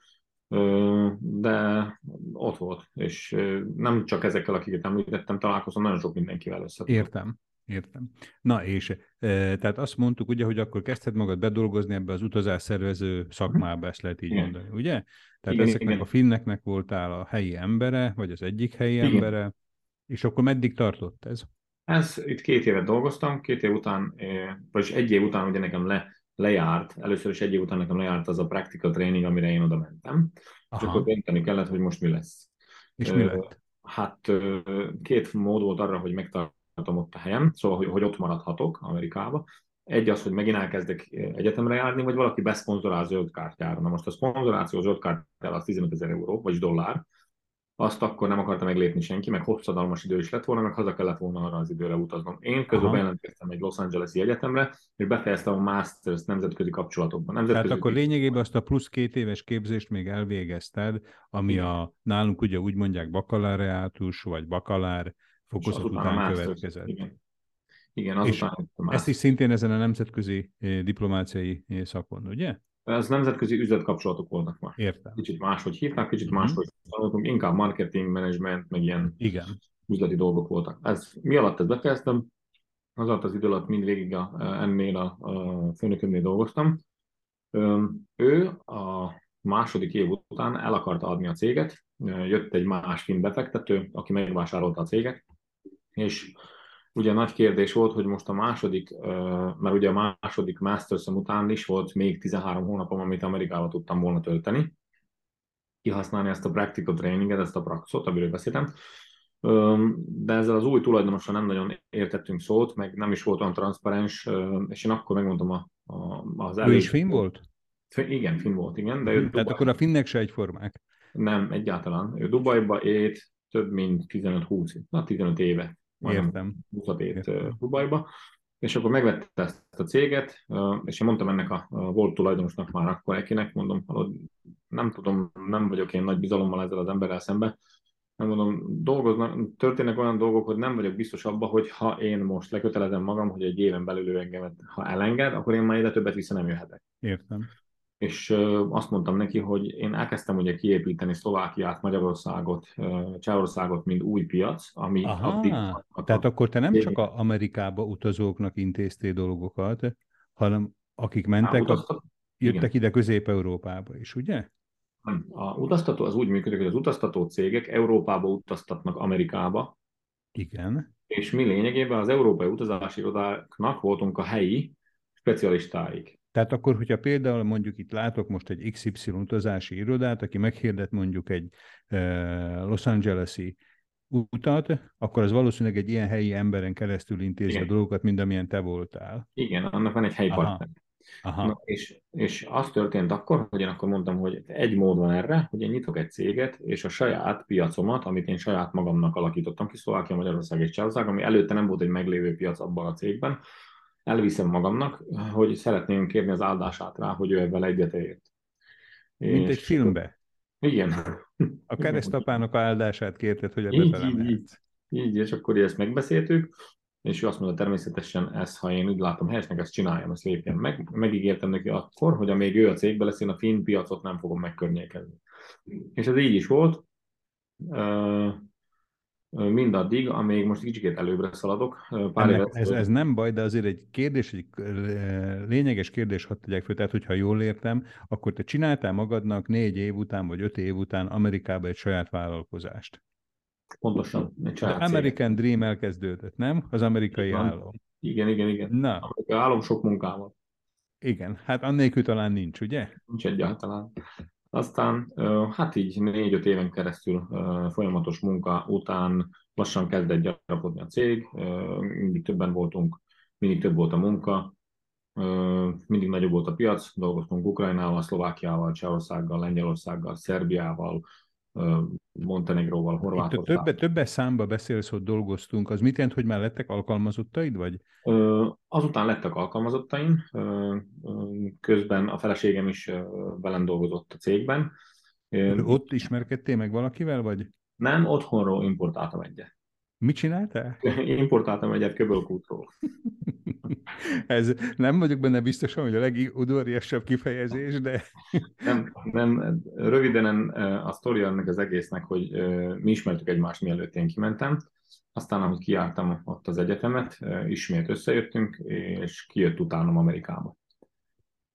de ott volt, és nem csak ezekkel, akiket említettem, találkozom nagyon sok mindenkivel össze. Értem. Értem. Na és, tehát azt mondtuk ugye, hogy akkor kezdted magad bedolgozni ebbe az utazás szervező szakmába, ezt lehet így igen. mondani, ugye? Tehát igen, ezeknek igen. a finneknek voltál a helyi embere, vagy az egyik helyi igen. embere, és akkor meddig tartott ez? Ez, itt két évet dolgoztam, két év után, vagyis egy év után ugye nekem le lejárt, először is egy év után nekem lejárt az a practical training, amire én oda mentem, Aha. és akkor dönteni kellett, hogy most mi lesz. És mi lett? Hát két mód volt arra, hogy megtartom ott a helyem, szóval, hogy, hogy ott maradhatok Amerikába. Egy az, hogy megint elkezdek egyetemre járni, vagy valaki beszponzorál zöld kártyára. Na most a szponzoráció zöld kártyára az 15 ezer euró, vagy dollár, azt akkor nem akarta meglépni senki, meg hosszadalmas idő is lett volna, meg haza kellett volna arra az időre utaznom. Én közben jelentkeztem egy Los Angeles-i egyetemre, és befejeztem a Masters nemzetközi kapcsolatokban. Nemzetközi Tehát akkor lényegében azt a plusz két éves képzést még elvégezted, ami Igen. a nálunk ugye úgy mondják bakaláreátus, vagy bakalár fokozat után következett. Igen. Igen, és ezt is szintén ezen a nemzetközi eh, diplomáciai eh, szakon, ugye? Ez nemzetközi üzletkapcsolatok voltak már. Értem. Kicsit máshogy hívták, kicsit uh-huh. máshogy tanultunk, inkább marketing, management, meg ilyen Igen. üzleti dolgok voltak. Ez, mi alatt ezt befejeztem? Az alatt az idő alatt mindvégig a, ennél a, a főnökömnél dolgoztam. Ő a második év után el akarta adni a céget, jött egy más finn befektető, aki megvásárolta a céget, és ugye nagy kérdés volt, hogy most a második, mert ugye a második masters után is volt még 13 hónapom, amit Amerikában tudtam volna tölteni, kihasználni ezt a practical traininget, ezt a praxot, amiről beszéltem, de ezzel az új tulajdonossal nem nagyon értettünk szót, meg nem is volt olyan transzparens, és én akkor megmondtam a, a, az elég... Ő is finn volt? Igen, finn volt, igen. De ő Tehát Dubai... akkor a finnek se egyformák? Nem, egyáltalán. Ő Dubajba ét több mint 15-20, na 15 éve Értem. 20 ét Dubajba, és akkor megvette ezt a céget, és én mondtam ennek a volt tulajdonosnak már akkor ekinek, mondom, nem tudom, nem vagyok én nagy bizalommal ezzel az emberrel szemben, nem mondom, dolgoznak, történnek olyan dolgok, hogy nem vagyok biztos abban, hogy ha én most lekötelezem magam, hogy egy éven belül ő engemet, ha elenged, akkor én már ide többet vissza nem jöhetek. Értem és azt mondtam neki, hogy én elkezdtem ugye kiépíteni Szlovákiát, Magyarországot, Csehországot, mint új piac, ami Aha, addig... Tehát akkor te nem csak a Amerikába utazóknak intéztél dolgokat, hanem akik mentek, Há, a, jöttek igen. ide Közép-Európába is, ugye? A utaztató az úgy működik, hogy az utaztató cégek Európába utaztatnak Amerikába. Igen. És mi lényegében az európai utazási irodáknak voltunk a helyi specialistáik. Tehát akkor, hogyha például mondjuk itt látok most egy XY utazási irodát, aki meghirdet mondjuk egy Los Angeles-i utat, akkor az valószínűleg egy ilyen helyi emberen keresztül intézi Igen. a dolgokat, mint amilyen te voltál. Igen, annak van egy helyi Aha. partner. Aha. Na, és, és az történt akkor, hogy én akkor mondtam, hogy egy mód van erre, hogy én nyitok egy céget, és a saját piacomat, amit én saját magamnak alakítottam ki, Szlovákia, Magyarország és Csehország, ami előtte nem volt egy meglévő piac abban a cégben, elviszem magamnak, hogy szeretném kérni az áldását rá, hogy ő ebben egyetért. Mint egy filmbe. Igen. A keresztapának áldását kérted, hogy ebbe így, így, így, és akkor ezt megbeszéltük, és ő azt mondta, természetesen ez, ha én úgy látom helyesnek, ezt csináljam, ezt lépjen meg. Megígértem neki akkor, hogy amíg ő a cégbe lesz, én a finn piacot nem fogom megkörnyékezni. És ez így is volt mindaddig, amíg most kicsit előbbre szaladok. Pár Ennek, ez, ez nem baj, de azért egy kérdés, egy lényeges kérdés hadd tegyek föl, tehát hogyha jól értem, akkor te csináltál magadnak négy év után, vagy öt év után Amerikába egy saját vállalkozást. Pontosan, egy American Dream elkezdődött, nem? Az amerikai igen. álom. Igen, igen, igen. Na. Amerikai álom sok munkával. Igen, hát annélkül talán nincs, ugye? Nincs egyáltalán. Aztán hát így négy-öt éven keresztül folyamatos munka után lassan kezdett gyarapodni a cég, mindig többen voltunk, mindig több volt a munka, mindig nagyobb volt a piac, dolgoztunk Ukrajnával, Szlovákiával, Csehországgal, Lengyelországgal, Szerbiával, Montenegróval, Horvátországgal. Többe, többes számba beszélsz, hogy dolgoztunk, az mit jelent, hogy már lettek alkalmazottaid, vagy? Azután lettek alkalmazottaim, közben a feleségem is velem dolgozott a cégben. Ott ismerkedtél meg valakivel, vagy? Nem, otthonról importáltam egyet. Mit csináltál? Importáltam egyet köbölkútról. Ez nem vagyok benne biztosan, hogy a legudvariasabb kifejezés, de... nem, nem, röviden a sztori ennek az egésznek, hogy mi ismertük egymást, mielőtt én kimentem. Aztán, ahogy kiártam ott az egyetemet, ismét összejöttünk, és kijött utánam Amerikába.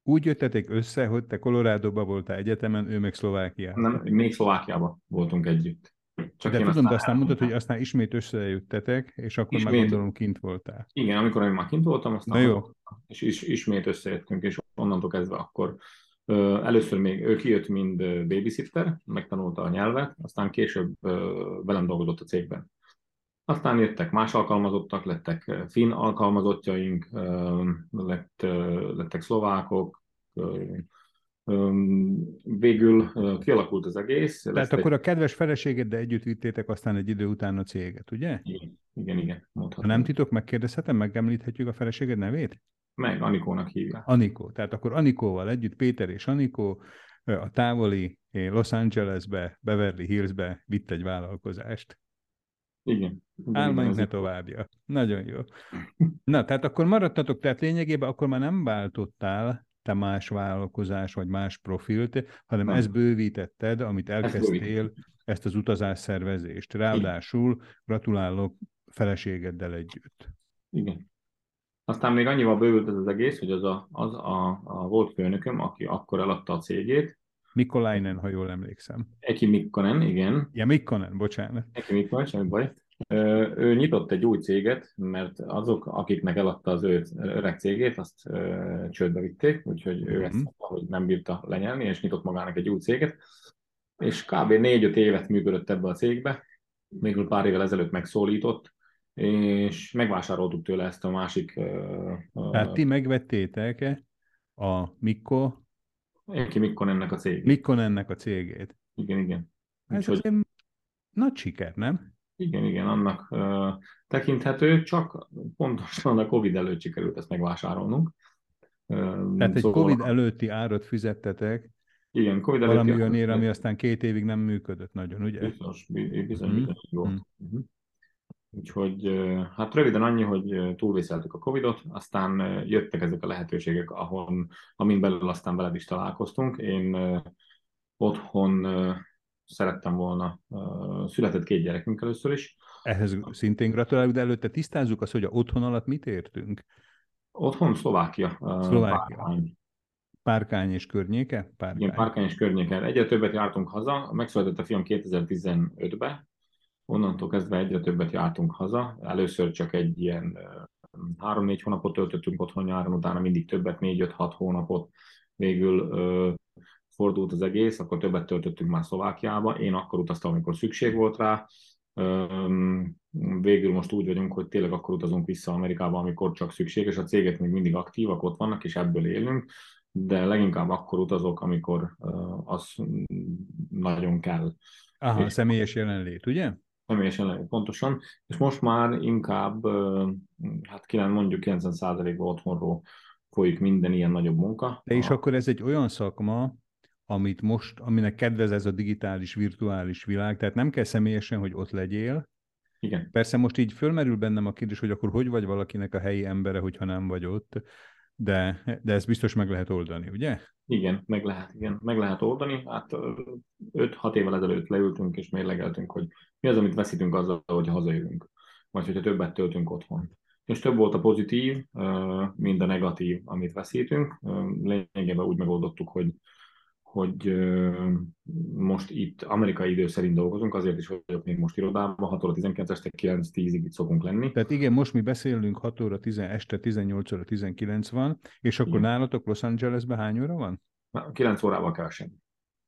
Úgy jöttetek össze, hogy te Kolorádóba voltál egyetemen, ő meg Szlovákiában? Nem, még Szlovákiában voltunk együtt. Csak De tudom, de aztán mondtad, hogy aztán ismét összejöttetek, és akkor ismét, már gondolom kint voltál. Igen, amikor én már kint voltam, aztán Na jó. és is, ismét összejöttünk, és onnantól kezdve akkor ö, először még ő kijött, mint babysitter, megtanulta a nyelvet, aztán később ö, velem dolgozott a cégben. Aztán jöttek más alkalmazottak, lettek finn alkalmazottjaink, lett, lettek szlovákok, végül kialakult az egész. Tehát akkor egy... a kedves feleségeddel együtt vittétek aztán egy idő után a céget, ugye? Igen, igen, igen Ha nem titok, megkérdezhetem, megemlíthetjük a feleséged nevét? Meg, Anikónak hívják. Anikó. Tehát akkor Anikóval együtt, Péter és Anikó a távoli Los Angelesbe, Beverly Hillsbe vitt egy vállalkozást. Igen. Álmaink ne továbbja. Nagyon jó. Na, tehát akkor maradtatok, tehát lényegében akkor már nem váltottál te más vállalkozás vagy más profilt, hanem Nem. ezt bővítetted, amit elkezdtél, ezt az utazásszervezést. Ráadásul gratulálok feleségeddel együtt. Igen. Aztán még annyival bővült ez az egész, hogy az a, az a, a volt főnököm, aki akkor eladta a cégét. Mikolainen, ha jól emlékszem. Eki Mikkonen, igen. Ja, Mikkonen, bocsánat. Eki Mikkonen, semmi baj. Ő nyitott egy új céget, mert azok, akiknek eladta az ő öreg cégét, azt csődbe vitték, úgyhogy ő mm-hmm. ezt mondta, hogy nem bírta lenyelni, és nyitott magának egy új céget. És kb. 4-5 évet működött ebbe a cégbe, még pár évvel ezelőtt megszólított, és megvásároltuk tőle ezt a másik... Tehát ti megvettétek a Mikko... Ki Mikkon ennek a cégét. Mikkon ennek a cégét. Igen, igen. Ez Úgyhogy... nagy siker, nem? Igen, igen, annak uh, tekinthető, csak pontosan a Covid előtt sikerült ezt megvásárolnunk. Uh, Tehát egy szóval... Covid előtti árat fizettetek, igen, Covid előtti valami olyan ér, ami aztán két évig nem működött nagyon, ugye? Biztos, bizony, mm. bizony jó. Mm. Uh-huh. Úgyhogy hát röviden annyi, hogy túlvészeltük a Covidot, aztán jöttek ezek a lehetőségek, ahol, amin belül aztán veled is találkoztunk. Én otthon szerettem volna. Született két gyerekünk először is. Ehhez szintén gratulálok, de előtte tisztázzuk azt, hogy a otthon alatt mit értünk? Otthon Szlovákia. Szlovákia. Párkány. Párkány és környéke? Párkány. Igen, Párkány és környéke. Egyre többet jártunk haza. Megszületett a fiam 2015-ben. Onnantól kezdve egyre többet jártunk haza. Először csak egy ilyen három-négy hónapot töltöttünk otthon nyáron, utána mindig többet, négy-öt-hat hónapot. Végül fordult az egész, akkor többet töltöttünk már Szlovákiába. Én akkor utaztam, amikor szükség volt rá. Végül most úgy vagyunk, hogy tényleg akkor utazunk vissza Amerikába, amikor csak szükséges. A cégek még mindig aktívak, ott vannak, és ebből élünk, de leginkább akkor utazok, amikor az nagyon kell. Aha, és... személyes jelenlét, ugye? Személyesen lehet, pontosan. És most már inkább, hát mondjuk 90%-ban otthonról folyik minden ilyen nagyobb munka. De és akkor ez egy olyan szakma, amit most, aminek kedvez ez a digitális, virtuális világ, tehát nem kell személyesen, hogy ott legyél. Igen. Persze most így fölmerül bennem a kérdés, hogy akkor hogy vagy valakinek a helyi embere, hogyha nem vagy ott, de, de ezt biztos meg lehet oldani, ugye? Igen, meg lehet, igen, meg lehet oldani. Hát 5-6 évvel ezelőtt leültünk és mérlegeltünk, hogy mi az, amit veszítünk azzal, hogy hazajövünk, vagy hogyha többet töltünk otthon. És több volt a pozitív, mint a negatív, amit veszítünk. Lényegében úgy megoldottuk, hogy hogy most itt amerikai idő szerint dolgozunk, azért is vagyok még most irodában, 6 óra 19 este 9-10-ig itt szokunk lenni. Tehát igen, most mi beszélünk 6 óra 10, este 18 óra 19 van, és akkor igen. nálatok Los Angelesben hány óra van? 9 órával kevesebb.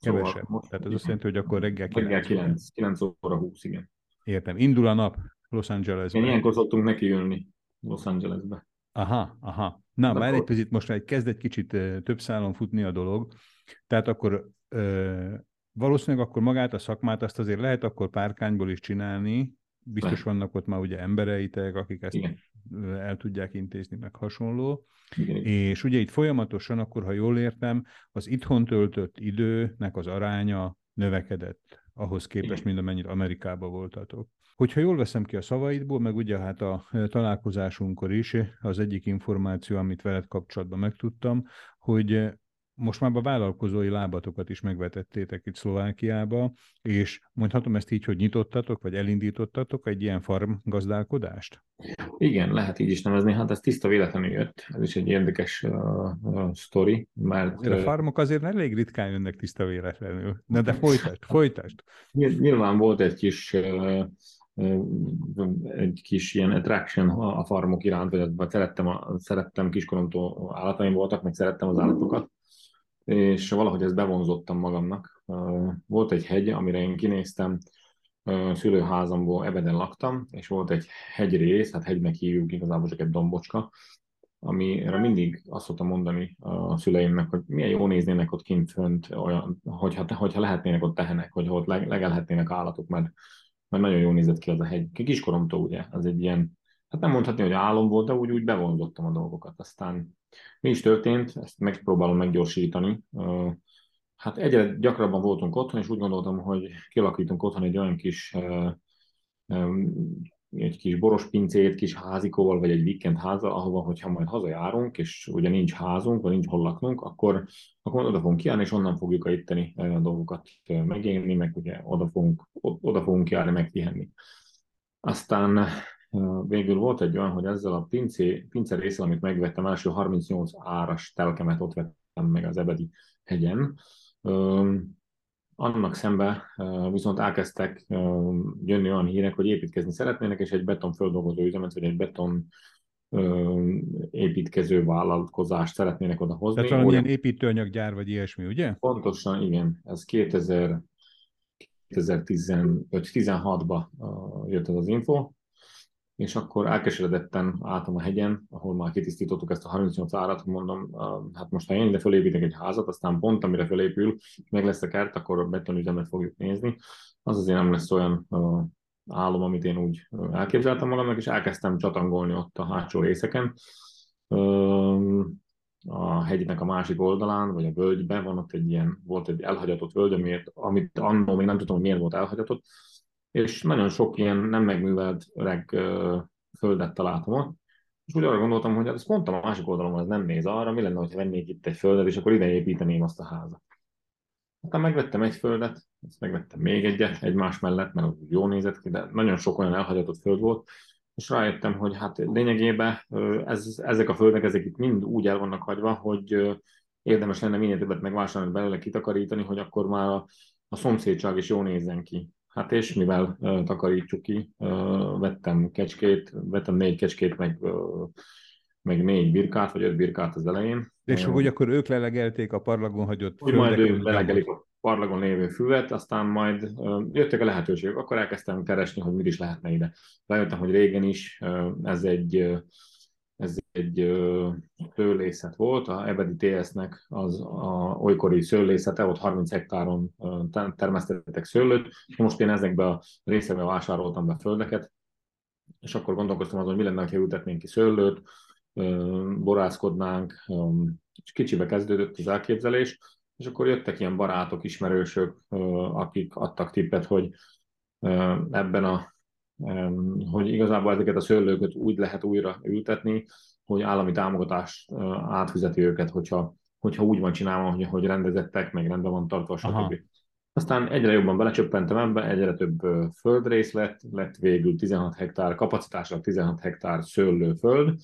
Kevesebb. Szóval most, Tehát az azt jelenti, hogy akkor reggel 9 Reggel 9, 9 óra 20, igen. Értem. Indul a nap Los Angelesben. Én ilyenkor szoktunk neki jönni Los Angelesbe. Aha, aha. Na, már akkor... egy picit, most már kezd egy kicsit több szálon futni a dolog. Tehát akkor ö, valószínűleg akkor magát a szakmát azt azért lehet akkor párkányból is csinálni, biztos vannak ott már ugye embereitek, akik ezt Igen. el tudják intézni, meg hasonló. Igen. És ugye itt folyamatosan, akkor ha jól értem, az itthon töltött időnek az aránya növekedett ahhoz képest, Igen. mint amennyit Amerikában voltatok. Hogyha jól veszem ki a szavaidból, meg ugye hát a találkozásunkkor is az egyik információ, amit veled kapcsolatban megtudtam, hogy most már a vállalkozói lábatokat is megvetettétek itt Szlovákiába, és mondhatom ezt így, hogy nyitottatok, vagy elindítottatok egy ilyen farm gazdálkodást? Igen, lehet így is nevezni. Hát ez tiszta véletlenül jött. Ez is egy érdekes uh, uh, sztori, mert... A farmok azért elég ritkán jönnek tiszta véletlenül. Na de folytasd, folytasd. Nyilván volt egy kis uh, egy kis ilyen attraction a farmok iránt, vagy szerettem, a, szerettem kiskoromtól állataim voltak, meg szerettem az állatokat, és valahogy ezt bevonzottam magamnak. Volt egy hegy, amire én kinéztem, szülőházamból ebeden laktam, és volt egy hegyrész, hát hegynek hívjuk igazából csak egy dombocska, amire mindig azt szoktam mondani a szüleimnek, hogy milyen jó néznének ott kint fönt, olyan, hogyha, hogyha lehetnének ott tehenek, hogy ott legelhetnének állatok, mert, mert nagyon jó nézett ki az a hegy. Kiskoromtól ugye, az egy ilyen, hát nem mondhatni, hogy álom volt, de úgy, úgy bevonzottam a dolgokat. Aztán mi is történt, ezt megpróbálom meggyorsítani. Hát egyre gyakrabban voltunk otthon, és úgy gondoltam, hogy kialakítunk otthon egy olyan kis egy kis boros pincét, kis házikóval, vagy egy weekend háza, ahova, hogyha majd hazajárunk, és ugye nincs házunk, vagy nincs hol laknunk, akkor, akkor oda fogunk kiállni, és onnan fogjuk a itteni dolgokat megélni, meg ugye oda fogunk, oda fogunk kiállni, megpihenni. Aztán végül volt egy olyan, hogy ezzel a pincé, pince részsel, amit megvettem, első 38 áras telkemet ott vettem meg az Ebedi hegyen. Annak szemben viszont elkezdtek jönni olyan hírek, hogy építkezni szeretnének, és egy beton földolgozó üzemet, vagy egy beton építkező vállalkozást szeretnének oda hozni. Tehát valamilyen építőanyaggyár, vagy ilyesmi, ugye? Pontosan, igen. Ez 2000, 2015-16-ban jött ez az info, és akkor elkeseredetten álltam a hegyen, ahol már kitisztítottuk ezt a 38 árat, mondom, hát most ha én ide fölépítek egy házat, aztán pont amire fölépül, meg lesz a kert, akkor a betonüzemet fogjuk nézni. Az azért nem lesz olyan álom, amit én úgy elképzeltem magamnak, és elkezdtem csatangolni ott a hátsó részeken. A hegynek a másik oldalán, vagy a völgyben van ott egy ilyen, volt egy elhagyatott völgy, amit, annó még nem tudom, hogy miért volt elhagyatott, és nagyon sok ilyen nem megművelt öreg földet találtam ott, és úgy arra gondoltam, hogy hát ez pont a másik oldalon az nem néz arra, mi lenne, ha vennék itt egy földet, és akkor ide építeném azt a házat. Aztán megvettem egy földet, ezt megvettem még egyet egymás mellett, mert az jó nézett ki, de nagyon sok olyan elhagyatott föld volt, és rájöttem, hogy hát lényegében ez, ezek a földek, ezek itt mind úgy el vannak hagyva, hogy érdemes lenne minél többet megvásárolni belőle, kitakarítani, hogy akkor már a, a szomszédság is jó nézzen ki. Hát és mivel uh, takarítsuk ki, uh, vettem kecskét, vettem négy kecskét, meg, uh, meg négy birkát, vagy öt birkát az elején. És uh, hogy akkor ők lelegelték a parlagon hagyott Hogy majd ők lelegelik a parlagon lévő füvet, aztán majd uh, jöttek a lehetőségek, akkor elkezdtem keresni, hogy mit is lehetne ide. Rájöttem, hogy régen is uh, ez egy uh, ez egy szőlészet volt, a Ebedi TS-nek az a olykori szőlészete, ott 30 hektáron termesztettek szőlőt, most én ezekbe a részekbe vásároltam be földeket, és akkor gondolkoztam azon, hogy mi lenne, ha ültetnénk ki szőlőt, borászkodnánk, és kicsibe kezdődött az elképzelés, és akkor jöttek ilyen barátok, ismerősök, akik adtak tippet, hogy ebben a hogy igazából ezeket a szőlőket úgy lehet újra ültetni, hogy állami támogatás átfizeti őket, hogyha, hogyha úgy van csinálva, hogy, hogy rendezettek, meg rendben van tartva, stb. Aztán egyre jobban belecsöppentem ebbe, egyre több földrész lett, lett végül 16 hektár, kapacitásra 16 hektár szőlőföld.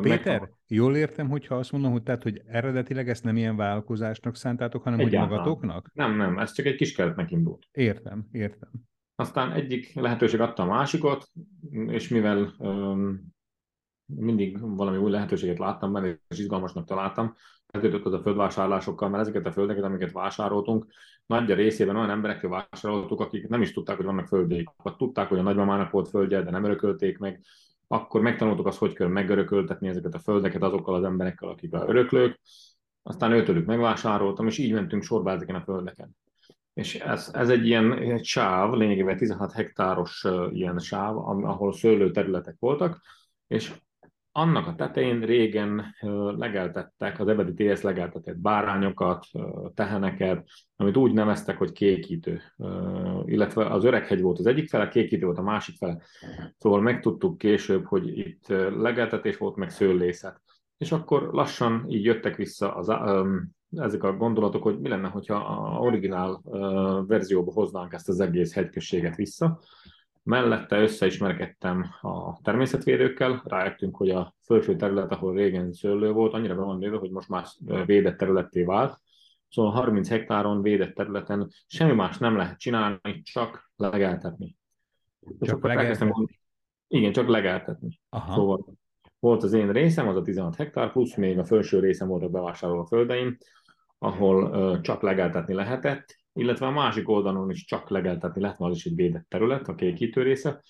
Péter, meg... jól értem, hogyha azt mondom, hogy, tehát, hogy eredetileg ezt nem ilyen vállalkozásnak szántátok, hanem Egyáltalán. hogy magatoknak? Nem, nem, ez csak egy kis keretnek indult. Értem, értem. Aztán egyik lehetőség adta a másikat, és mivel um, mindig valami új lehetőséget láttam benne, és izgalmasnak találtam, kezdődött az a földvásárlásokkal, mert ezeket a földeket, amiket vásároltunk, nagy részében olyan emberekkel vásároltuk, akik nem is tudták, hogy vannak földjeik. Vagy tudták, hogy a nagymamának volt földje, de nem örökölték meg. Akkor megtanultuk azt, hogy kell megörököltetni ezeket a földeket azokkal az emberekkel, akik a öröklők. Aztán őtőlük megvásároltam, és így mentünk sorba ezeken a földeken. És ez, ez egy ilyen egy sáv, lényegében 16 hektáros ilyen sáv, ahol szőlőterületek voltak, és annak a tetején régen legeltettek, az ebedi TS legeltetett bárányokat, teheneket, amit úgy neveztek, hogy kékítő. Illetve az öreghegy volt az egyik fele, kékítő volt a másik fele. Szóval megtudtuk később, hogy itt legeltetés volt, meg szőlészet. És akkor lassan így jöttek vissza az, ezek a gondolatok, hogy mi lenne, hogyha a originál verzióba hoznánk ezt az egész hegyközséget vissza. Mellette összeismerkedtem a természetvédőkkel, rájöttünk, hogy a felső terület, ahol régen szőlő volt, annyira be van nőve, hogy most már védett területté vált. Szóval 30 hektáron védett területen semmi más nem lehet csinálni, csak legeltetni. Csak legeltetni? Igen, csak legeltetni. Aha. Szóval volt az én részem, az a 16 hektár, plusz még a felső részem volt a bevásároló földeim, ahol csak legeltetni lehetett, illetve a másik oldalon is csak legeltetni lehet, az is egy védett terület, a kékítő része,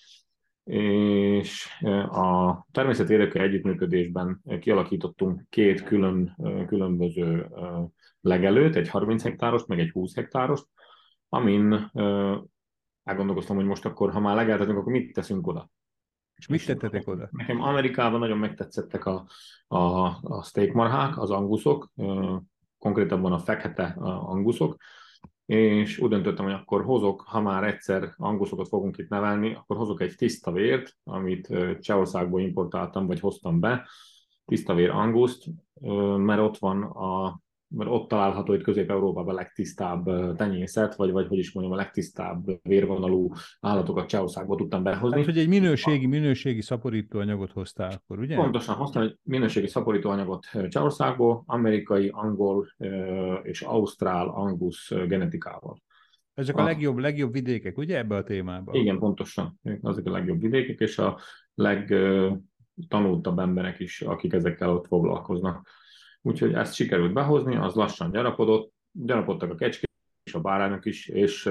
és a természetvédőkkel együttműködésben kialakítottunk két külön, különböző legelőt, egy 30 hektáros, meg egy 20 hektáros, amin elgondolkoztam, hogy most akkor, ha már legeltetünk, akkor mit teszünk oda? És mit tettetek oda? Nekem Amerikában nagyon megtetszettek a, a, a steakmarhák, az anguszok, konkrétabban a fekete anguszok, és úgy döntöttem, hogy akkor hozok, ha már egyszer anguszokat fogunk itt nevelni, akkor hozok egy tiszta vért, amit Csehországból importáltam, vagy hoztam be, tiszta vér anguszt, mert ott van a mert ott található itt Közép-Európában a legtisztább tenyészet, vagy, vagy hogy is mondjam, a legtisztább vérvonalú állatokat Csehországból tudtam behozni. Hát, hogy egy minőségi, minőségi szaporítóanyagot hoztál akkor, ugye? Pontosan, hoztam egy minőségi szaporítóanyagot Csehországból, amerikai, angol és ausztrál angus genetikával. Ezek a, a legjobb, legjobb vidékek, ugye ebbe a témában? Igen, pontosan. Ezek a legjobb vidékek, és a legtanultabb emberek is, akik ezekkel ott foglalkoznak. Úgyhogy ezt sikerült behozni, az lassan gyarapodott, gyarapodtak a kecskék és a bárányok is, és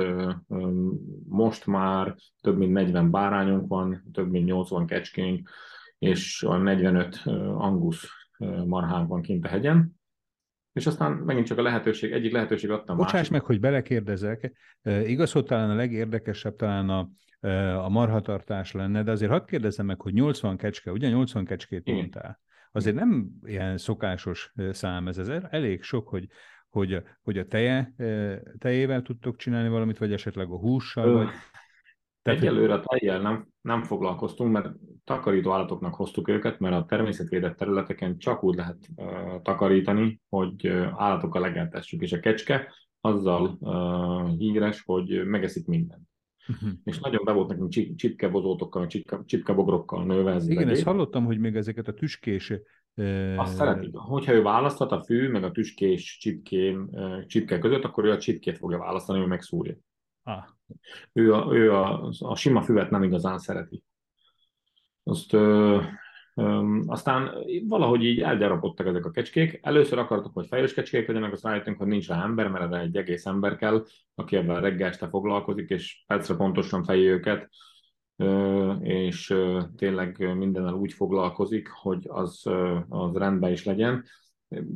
most már több mint 40 bárányunk van, több mint 80 kecskénk, és a 45 angusz marhánk van kint a hegyen. És aztán megint csak a lehetőség, egyik lehetőség adtam Bocsáss másik. meg, hogy belekérdezek. Igaz, hogy talán a legérdekesebb talán a, a marhatartás lenne, de azért hadd kérdezzem meg, hogy 80 kecske, ugye 80 kecskét mondtál? Azért nem ilyen szokásos szám ez, ez elég sok, hogy, hogy, hogy a teje, tejével tudtok csinálni valamit, vagy esetleg a hússal, vagy... Tehát, Egyelőre a tejjel nem, nem foglalkoztunk, mert takarító állatoknak hoztuk őket, mert a természetvédett területeken csak úgy lehet uh, takarítani, hogy uh, állatokkal legeltessük, és a kecske azzal uh, híres, hogy megeszik mindent. Uh-huh. És nagyon be volt nekünk csipkebozótokkal, csipkebogrokkal nőve ez Igen, ezt hallottam, hogy még ezeket a tüskés... Uh... Azt szeretik. Hogyha ő választhat a fű, meg a tüskés csipkén, csipke között, akkor ő a csipkét fogja választani, ő megszúrja. Ah. Ő, a, ő a, a sima füvet nem igazán szereti. Azt aztán valahogy így elgyarapodtak ezek a kecskék. Először akartuk, hogy fejes kecskék legyenek, azt rájöttünk, hogy nincs rá ember, mert egy egész ember kell, aki ebben reggel este foglalkozik, és percre pontosan fejé őket. és tényleg mindennel úgy foglalkozik, hogy az, az rendben is legyen.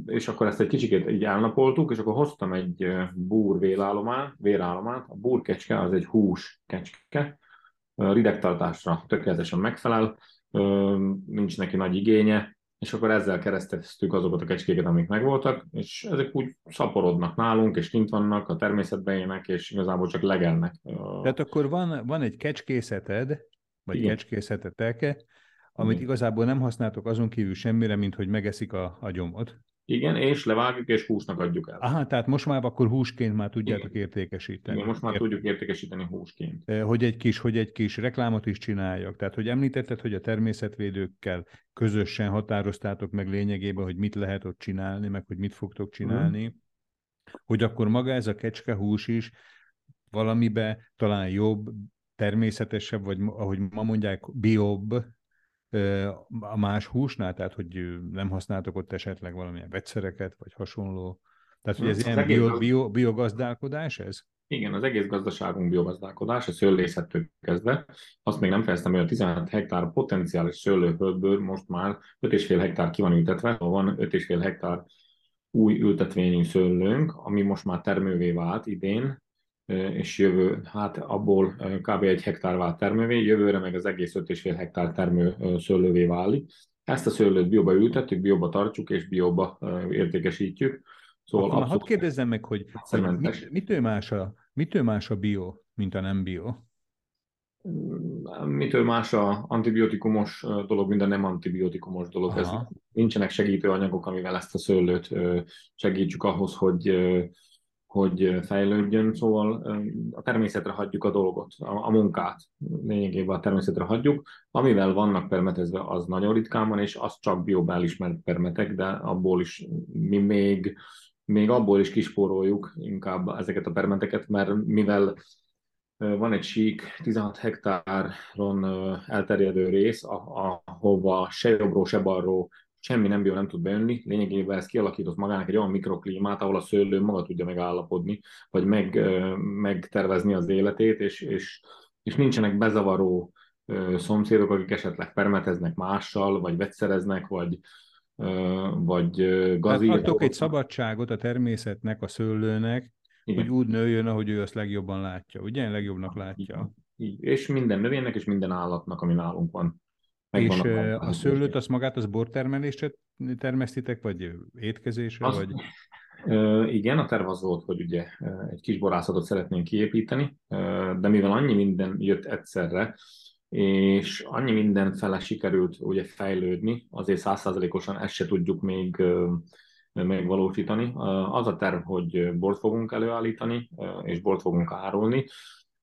És akkor ezt egy kicsit így elnapoltuk, és akkor hoztam egy búr vérállomát, vérállomát. A búrkecske az egy hús kecske, ridegtartásra tökéletesen megfelel, nincs neki nagy igénye, és akkor ezzel kereszteztük azokat a kecskéket, amik megvoltak, és ezek úgy szaporodnak nálunk, és kint vannak, a természetben élnek, és igazából csak legelnek. Tehát akkor van, van egy kecskészeted, vagy Igen. kecskészetetek, amit Igen. igazából nem használtok azon kívül semmire, mint hogy megeszik a, a gyomot. Igen, és levágjuk, és húsnak adjuk el. Aha, tehát most már akkor húsként már tudjátok Igen. értékesíteni. Igen, most már Ért... tudjuk értékesíteni húsként. Hogy egy kis, hogy egy kis reklámot is csináljak. Tehát, hogy említetted, hogy a természetvédőkkel közösen határoztátok meg lényegében, hogy mit lehet ott csinálni, meg hogy mit fogtok csinálni. Uh-huh. Hogy akkor maga ez a kecske hús is valamibe talán jobb, természetesebb, vagy ahogy ma mondják, biobb, a más húsnál, tehát hogy nem használtok ott esetleg valamilyen vegyszereket, vagy hasonló. Tehát, hogy ez az ilyen bio, bio, biogazdálkodás ez? Igen, az egész gazdaságunk biogazdálkodás, a szőlészettől kezdve. Azt még nem fejeztem, hogy a 16 hektár potenciális szőlőföldből most már 5,5 hektár ki van ültetve, van 5,5 hektár új ültetvényű szőlőnk, ami most már termővé vált idén, és jövő, hát abból kb. egy hektár vált termővé, jövőre meg az egész 5,5 hektár termő szőlővé válik. Ezt a szőlőt bióba ültetjük, bióba tartjuk és bióba értékesítjük. Szóval Akkor hadd kérdezzem meg, hogy, hogy mit, mitől, más a, mitől más a bio, mint a nem bio? Mitől más a antibiotikumos dolog, mint a nem antibiotikumos dolog. Ez, nincsenek segítő anyagok, amivel ezt a szőlőt segítsük ahhoz, hogy hogy fejlődjön, szóval a természetre hagyjuk a dolgot, a, a munkát lényegében a természetre hagyjuk. Amivel vannak permetezve, az nagyon ritkán van, és az csak biobál ismert permetek, de abból is mi még, még abból is kispóroljuk inkább ezeket a permeteket, mert mivel van egy sík 16 hektáron elterjedő rész, ahova se jobbról, se balról semmi nem bio nem tud bejönni, lényegében ez kialakított magának egy olyan mikroklímát, ahol a szőlő maga tudja megállapodni, vagy meg, megtervezni az életét, és, és, és nincsenek bezavaró szomszédok, akik esetleg permeteznek mással, vagy vegyszereznek, vagy, vagy. Hát adtok egy szabadságot a természetnek, a szőlőnek, Igen. hogy úgy nőjön, ahogy ő azt legjobban látja. Ugye? Legjobbnak látja. Így. Így. És minden növénynek, és minden állatnak, ami nálunk van. És a, a szőlőt, azt magát az bortermelésre termesztitek, vagy étkezésre? Azt, vagy... Igen, a terv az volt, hogy ugye egy kis borászatot szeretnénk kiépíteni, de mivel annyi minden jött egyszerre, és annyi minden fele sikerült ugye fejlődni, azért százszázalékosan ezt se tudjuk még megvalósítani. Az a terv, hogy bort fogunk előállítani, és bort fogunk árulni,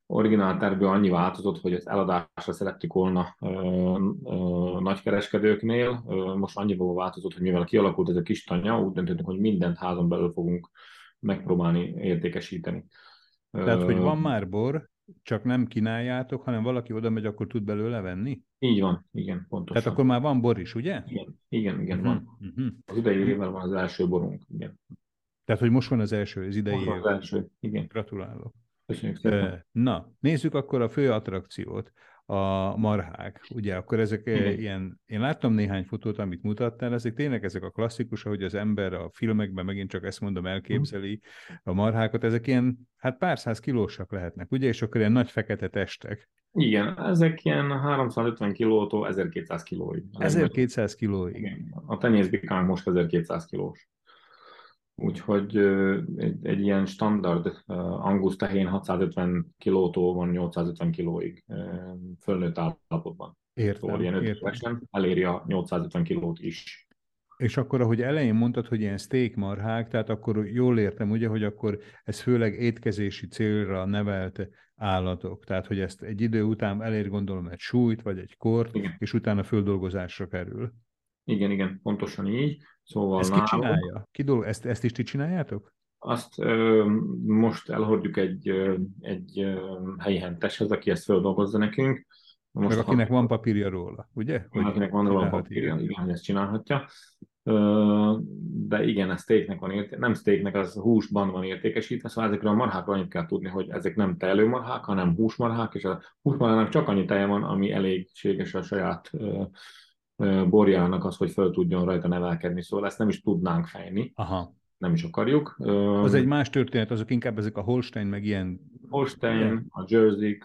originál tervből annyi változott, hogy az eladásra szerettük volna ö, ö, nagykereskedőknél. Ö, most annyiból változott, hogy mivel kialakult ez a kis tanya, úgy döntöttünk, hogy mindent házon belül fogunk megpróbálni értékesíteni. Tehát, hogy van már bor, csak nem kínáljátok, hanem valaki oda megy, akkor tud belőle venni? Így van, igen, pontosan. Tehát akkor már van bor is, ugye? Igen, igen, igen uh-huh, van. Uh-huh. Az idei évvel van az első borunk, igen. Tehát, hogy most van az első, az idei év. az első, igen. Gratulálok. Köszönjük szépen. Na, nézzük akkor a fő attrakciót, a marhák. Ugye akkor ezek Igen. ilyen, én láttam néhány fotót, amit mutattál, ezek tényleg ezek a klasszikus, ahogy az ember a filmekben, megint csak ezt mondom, elképzeli a marhákat, ezek ilyen, hát pár száz kilósak lehetnek, ugye, és akkor ilyen nagy fekete testek. Igen, ezek ilyen 350 kilótól 1200 kilóig. 1200 kilóig. Igen. A tenyészbikánk most 1200 kilós. Úgyhogy egy, egy ilyen standard angus tehén 650 kilótól van 850 kilóig fölnőtt állapotban. Értem, szóval ilyen értem. eléri a 850 kilót is. És akkor, ahogy elején mondtad, hogy ilyen steak marhák, tehát akkor jól értem, ugye, hogy akkor ez főleg étkezési célra nevelt állatok. Tehát, hogy ezt egy idő után elér gondolom egy súlyt, vagy egy kort, igen. és utána földolgozásra kerül. Igen, igen, pontosan így. Szóval ezt ki csinálja? Ki dolg, ezt, ezt is ti csináljátok? Azt ö, most elhordjuk egy, ö, egy ö, helyi henteshez, aki ezt feldolgozza nekünk. Most Meg akinek ha... van papírja róla, ugye? Hogy akinek van róla papírja, igen, hogy ezt csinálhatja. de igen, ez steaknek van érték, nem steaknek, az húsban van értékesítve, szóval ezekről a marhákról annyit kell tudni, hogy ezek nem tejlőmarhák, hanem húsmarhák, és a húsmarhának csak annyi teje van, ami elégséges a saját borjának az, hogy föl tudjon rajta nevelkedni, szóval ezt nem is tudnánk fejni. Aha. Nem is akarjuk. Az egy más történet, azok inkább ezek a Holstein, meg ilyen... Holstein, ilyen... a Jersey,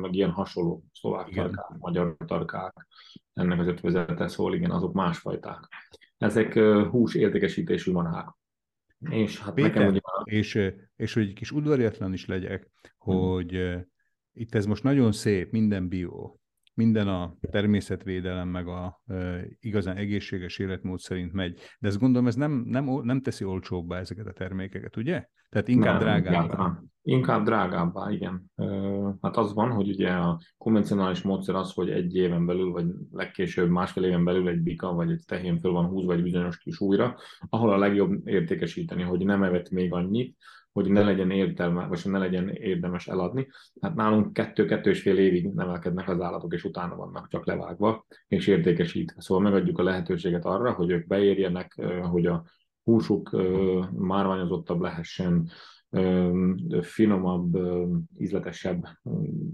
meg ilyen hasonló szlovák tarkák, magyar tarkák, ennek az ötvözete, szóval igen, azok másfajták. Ezek hús értékesítésű manák. És hát Péter, nekem ugye... És, és hogy egy kis udvariatlan is legyek, hmm. hogy hmm. itt ez most nagyon szép, minden bió, minden a természetvédelem, meg a e, igazán egészséges életmód szerint megy. De ezt gondolom, ez nem, nem, nem teszi olcsóbbá ezeket a termékeket, ugye? Tehát inkább nem, drágábbá. Inkább drágábbá, igen. Hát az van, hogy ugye a konvencionális módszer az, hogy egy éven belül, vagy legkésőbb másfél éven belül egy bika, vagy egy tehén föl van húzva egy bizonyos kis újra, ahol a legjobb értékesíteni, hogy nem evett még annyit, hogy ne legyen értelme, vagy ne legyen érdemes eladni. Hát nálunk kettő-kettő és fél évig nevelkednek az állatok, és utána vannak csak levágva és értékesítve. Szóval megadjuk a lehetőséget arra, hogy ők beérjenek, hogy a húsuk márványozottabb lehessen, finomabb, ízletesebb.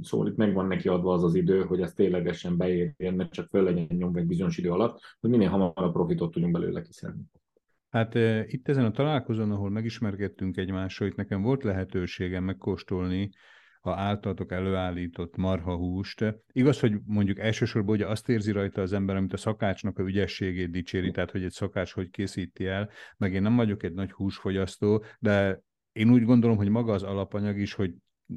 Szóval itt megvan neki adva az az idő, hogy ez ténylegesen beérjen, ne csak föl legyen nyomva egy bizonyos idő alatt, hogy minél hamarabb profitot tudjunk belőle kiszedni. Hát itt ezen a találkozón, ahol megismerkedtünk egymással, itt nekem volt lehetőségem megkóstolni a általatok előállított marhahúst. Igaz, hogy mondjuk elsősorban ugye azt érzi rajta az ember, amit a szakácsnak a ügyességét dicséri, tehát hogy egy szakács hogy készíti el, meg én nem vagyok egy nagy húsfogyasztó, de én úgy gondolom, hogy maga az alapanyag is, hogy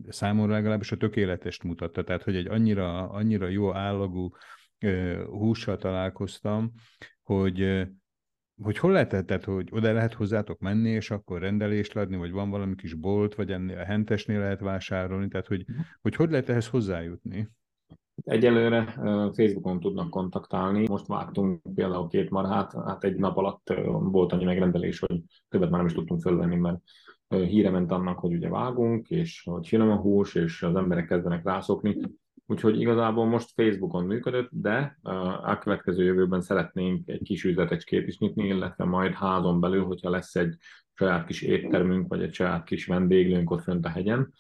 számomra legalábbis a tökéletest mutatta, tehát hogy egy annyira, annyira jó állagú hússal találkoztam, hogy hogy hol lehet, tehát, hogy oda lehet hozzátok menni, és akkor rendelést adni, vagy van valami kis bolt, vagy ennél a hentesnél lehet vásárolni, tehát hogy, mhm. hogy hogy lehet ehhez hozzájutni? Egyelőre Facebookon tudnak kontaktálni. Most vágtunk például két marhát, hát egy nap alatt volt annyi megrendelés, hogy többet már nem is tudtunk fölvenni, mert híre ment annak, hogy ugye vágunk, és hogy finom a hús, és az emberek kezdenek rászokni. Úgyhogy igazából most Facebookon működött, de a következő jövőben szeretnénk egy kis üzletecskét is nyitni, illetve majd házon belül, hogyha lesz egy saját kis éttermünk, vagy egy saját kis vendéglőnk ott fönt a hegyen,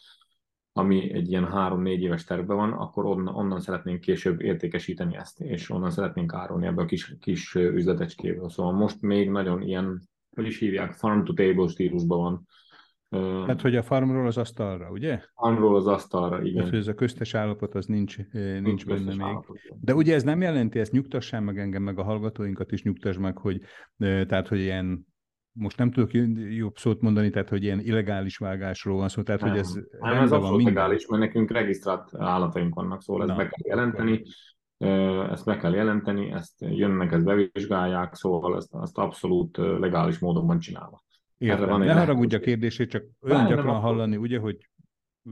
ami egy ilyen három-négy éves tervben van, akkor onnan, onnan szeretnénk később értékesíteni ezt, és onnan szeretnénk árulni ebbe a kis, kis üzletecskéből. Szóval most még nagyon ilyen, hogy is hívják, farm-to-table stílusban van Hát, hogy a farmról az asztalra, ugye? Farmról az asztalra, igen. Hát, hogy ez a köztes állapot, az nincs, nincs, nincs benne még. Állapot, De ugye ez nem jelenti, ezt nyugtassán meg engem, meg a hallgatóinkat is nyugtass meg, hogy tehát, hogy ilyen most nem tudok jobb szót mondani, tehát hogy ilyen illegális vágásról van szó, tehát nem. hogy ez nem, ez abszolút minden. legális, mert nekünk regisztrált állataink vannak, szóval ezt Na, be kell jelenteni, ezt meg kell jelenteni, ezt jönnek, ezt bevizsgálják, szóval ezt, ezt abszolút legális módon van csinálva. Értem. Van ne haragudj a kérdését, csak olyan nem, gyakran hallani, ugye, hogy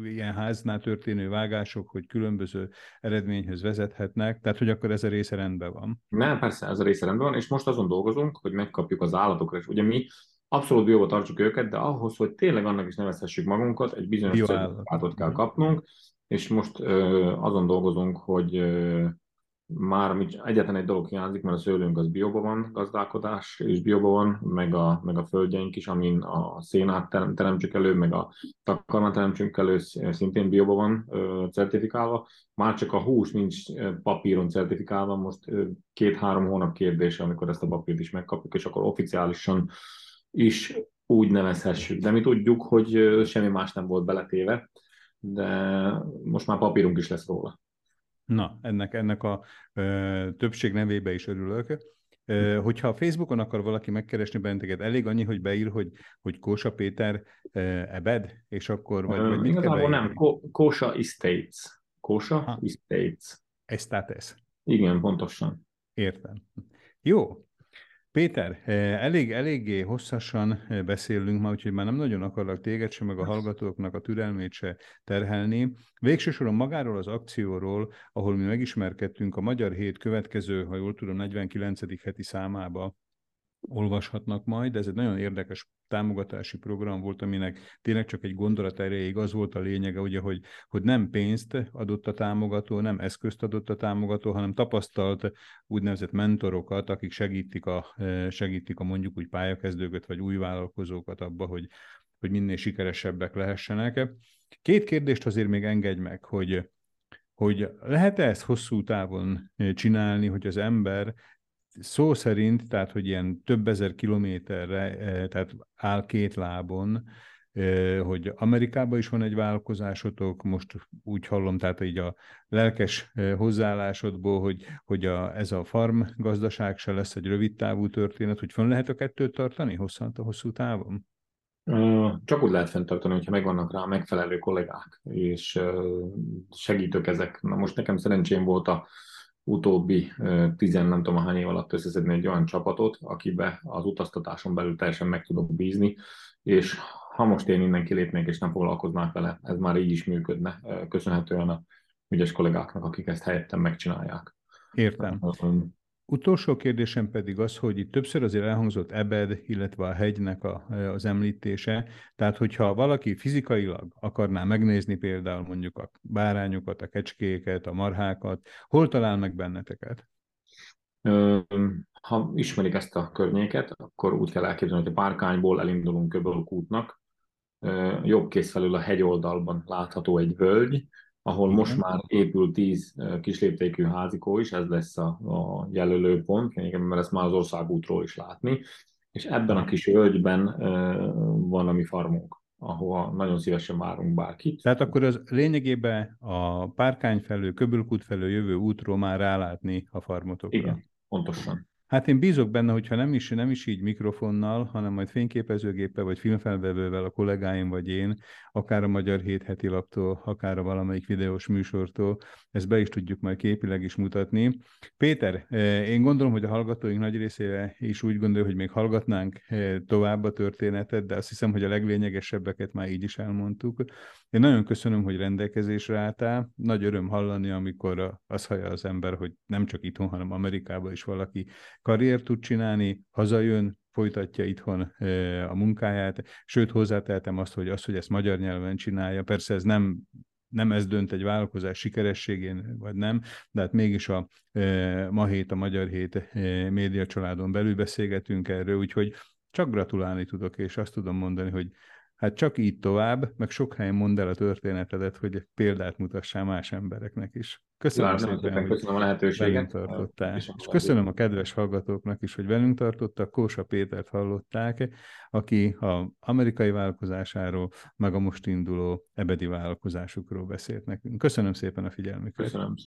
ilyen háznál történő vágások, hogy különböző eredményhez vezethetnek, tehát hogy akkor ez a része rendben van. Nem, persze, ez a része rendben van, és most azon dolgozunk, hogy megkapjuk az állatokra, és ugye mi abszolút bióba tartsuk őket, de ahhoz, hogy tényleg annak is nevezhessük magunkat, egy bizonyos certifikátot kell kapnunk, és most ö, azon dolgozunk, hogy ö, már egyetlen egy dolog hiányzik, mert a szőlőnk az bióban van, gazdálkodás és bióban van, meg a, meg a földjeink is, amin a szénát teremtsük elő, meg a takarmát teremtsünk elő, szintén bióban van ö, certifikálva. Már csak a hús nincs papíron certifikálva, most két-három hónap kérdése, amikor ezt a papírt is megkapjuk, és akkor oficiálisan is úgy nevezhessük. De mi tudjuk, hogy semmi más nem volt beletéve, de most már papírunk is lesz róla. Na, ennek, ennek a ö, többség nevébe is örülök. Ö, hogyha a Facebookon akar valaki megkeresni benneteket, elég annyi, hogy beír, hogy, hogy Kósa Péter ö, ebed, és akkor vagy, vagy Igazából nem, Kósa Estates. Kósa ha. Estates. Estates. Igen, pontosan. Értem. Jó, Péter, eh, elég, eléggé hosszasan eh, beszélünk ma, úgyhogy már nem nagyon akarlak téged sem, meg a hallgatóknak a türelmét se terhelni. Végső soron magáról az akcióról, ahol mi megismerkedtünk a Magyar Hét következő, ha jól tudom, 49. heti számába, olvashatnak majd. Ez egy nagyon érdekes támogatási program volt, aminek tényleg csak egy gondolat erejéig az volt a lényege, ugye, hogy, hogy nem pénzt adott a támogató, nem eszközt adott a támogató, hanem tapasztalt úgynevezett mentorokat, akik segítik a, segítik a mondjuk úgy pályakezdőket, vagy új vállalkozókat abba, hogy, hogy minél sikeresebbek lehessenek. Két kérdést azért még engedj meg, hogy, hogy lehet-e ezt hosszú távon csinálni, hogy az ember szó szerint, tehát hogy ilyen több ezer kilométerre, eh, tehát áll két lábon, eh, hogy Amerikában is van egy vállalkozásotok, most úgy hallom, tehát így a lelkes eh, hozzáállásodból, hogy, hogy a, ez a farm gazdaság se lesz egy rövid távú történet, hogy fönn lehet a kettőt tartani hosszanta, hosszú távon? Csak úgy lehet fenntartani, hogyha megvannak rá megfelelő kollégák, és segítők ezek. Na most nekem szerencsém volt a utóbbi tizen nem tudom hány év alatt összeszedni egy olyan csapatot, akibe az utaztatáson belül teljesen meg tudok bízni, és ha most én innen kilépnék és nem foglalkoznák vele, ez már így is működne, köszönhetően a ügyes kollégáknak, akik ezt helyettem megcsinálják. Értem. Utolsó kérdésem pedig az, hogy itt többször azért elhangzott ebed, illetve a hegynek a, az említése. Tehát, hogyha valaki fizikailag akarná megnézni például mondjuk a bárányokat, a kecskéket, a marhákat, hol talál meg benneteket? Ha ismerik ezt a környéket, akkor úgy kell elképzelni, hogy a párkányból elindulunk Köbölök útnak, jobb kész felül a hegyoldalban látható egy völgy, ahol Igen. most már épül tíz kisléptékű házikó is, ez lesz a, a jelölő pont, mert ezt már az országútról is látni, és ebben a kis völgyben van a mi farmunk ahova nagyon szívesen várunk bárkit. Tehát akkor az lényegében a párkány felől, köbülkút felől jövő útról már rálátni a farmotokra. Igen, pontosan. Hát én bízok benne, hogyha nem is, nem is így mikrofonnal, hanem majd fényképezőgéppel vagy filmfelvevővel a kollégáim vagy én, akár a Magyar Hét heti laptól, akár a valamelyik videós műsortól, ezt be is tudjuk majd képileg is mutatni. Péter, eh, én gondolom, hogy a hallgatóink nagy részére is úgy gondolja, hogy még hallgatnánk eh, tovább a történetet, de azt hiszem, hogy a leglényegesebbeket már így is elmondtuk. Én nagyon köszönöm, hogy rendelkezésre álltál. Nagy öröm hallani, amikor az hallja az ember, hogy nem csak itthon, hanem Amerikában is valaki karriert tud csinálni, hazajön, folytatja itthon a munkáját, sőt hozzáteltem azt, hogy az, hogy ezt magyar nyelven csinálja, persze ez nem nem ez dönt egy vállalkozás sikerességén, vagy nem, de hát mégis a e, ma hét, a Magyar Hét e, média családon belül beszélgetünk erről, úgyhogy csak gratulálni tudok, és azt tudom mondani, hogy hát csak így tovább, meg sok helyen mondd el a történetedet, hogy példát mutassál más embereknek is. Köszönöm Lát, szépen, szépen, köszönöm a lehetőséget. tartottál. És, és köszönöm a kedves hallgatóknak is, hogy velünk tartottak. Kósa Pétert hallották, aki a amerikai vállalkozásáról, meg a most induló ebedi vállalkozásukról beszélt nekünk. Köszönöm szépen a figyelmüket. Köszönöm.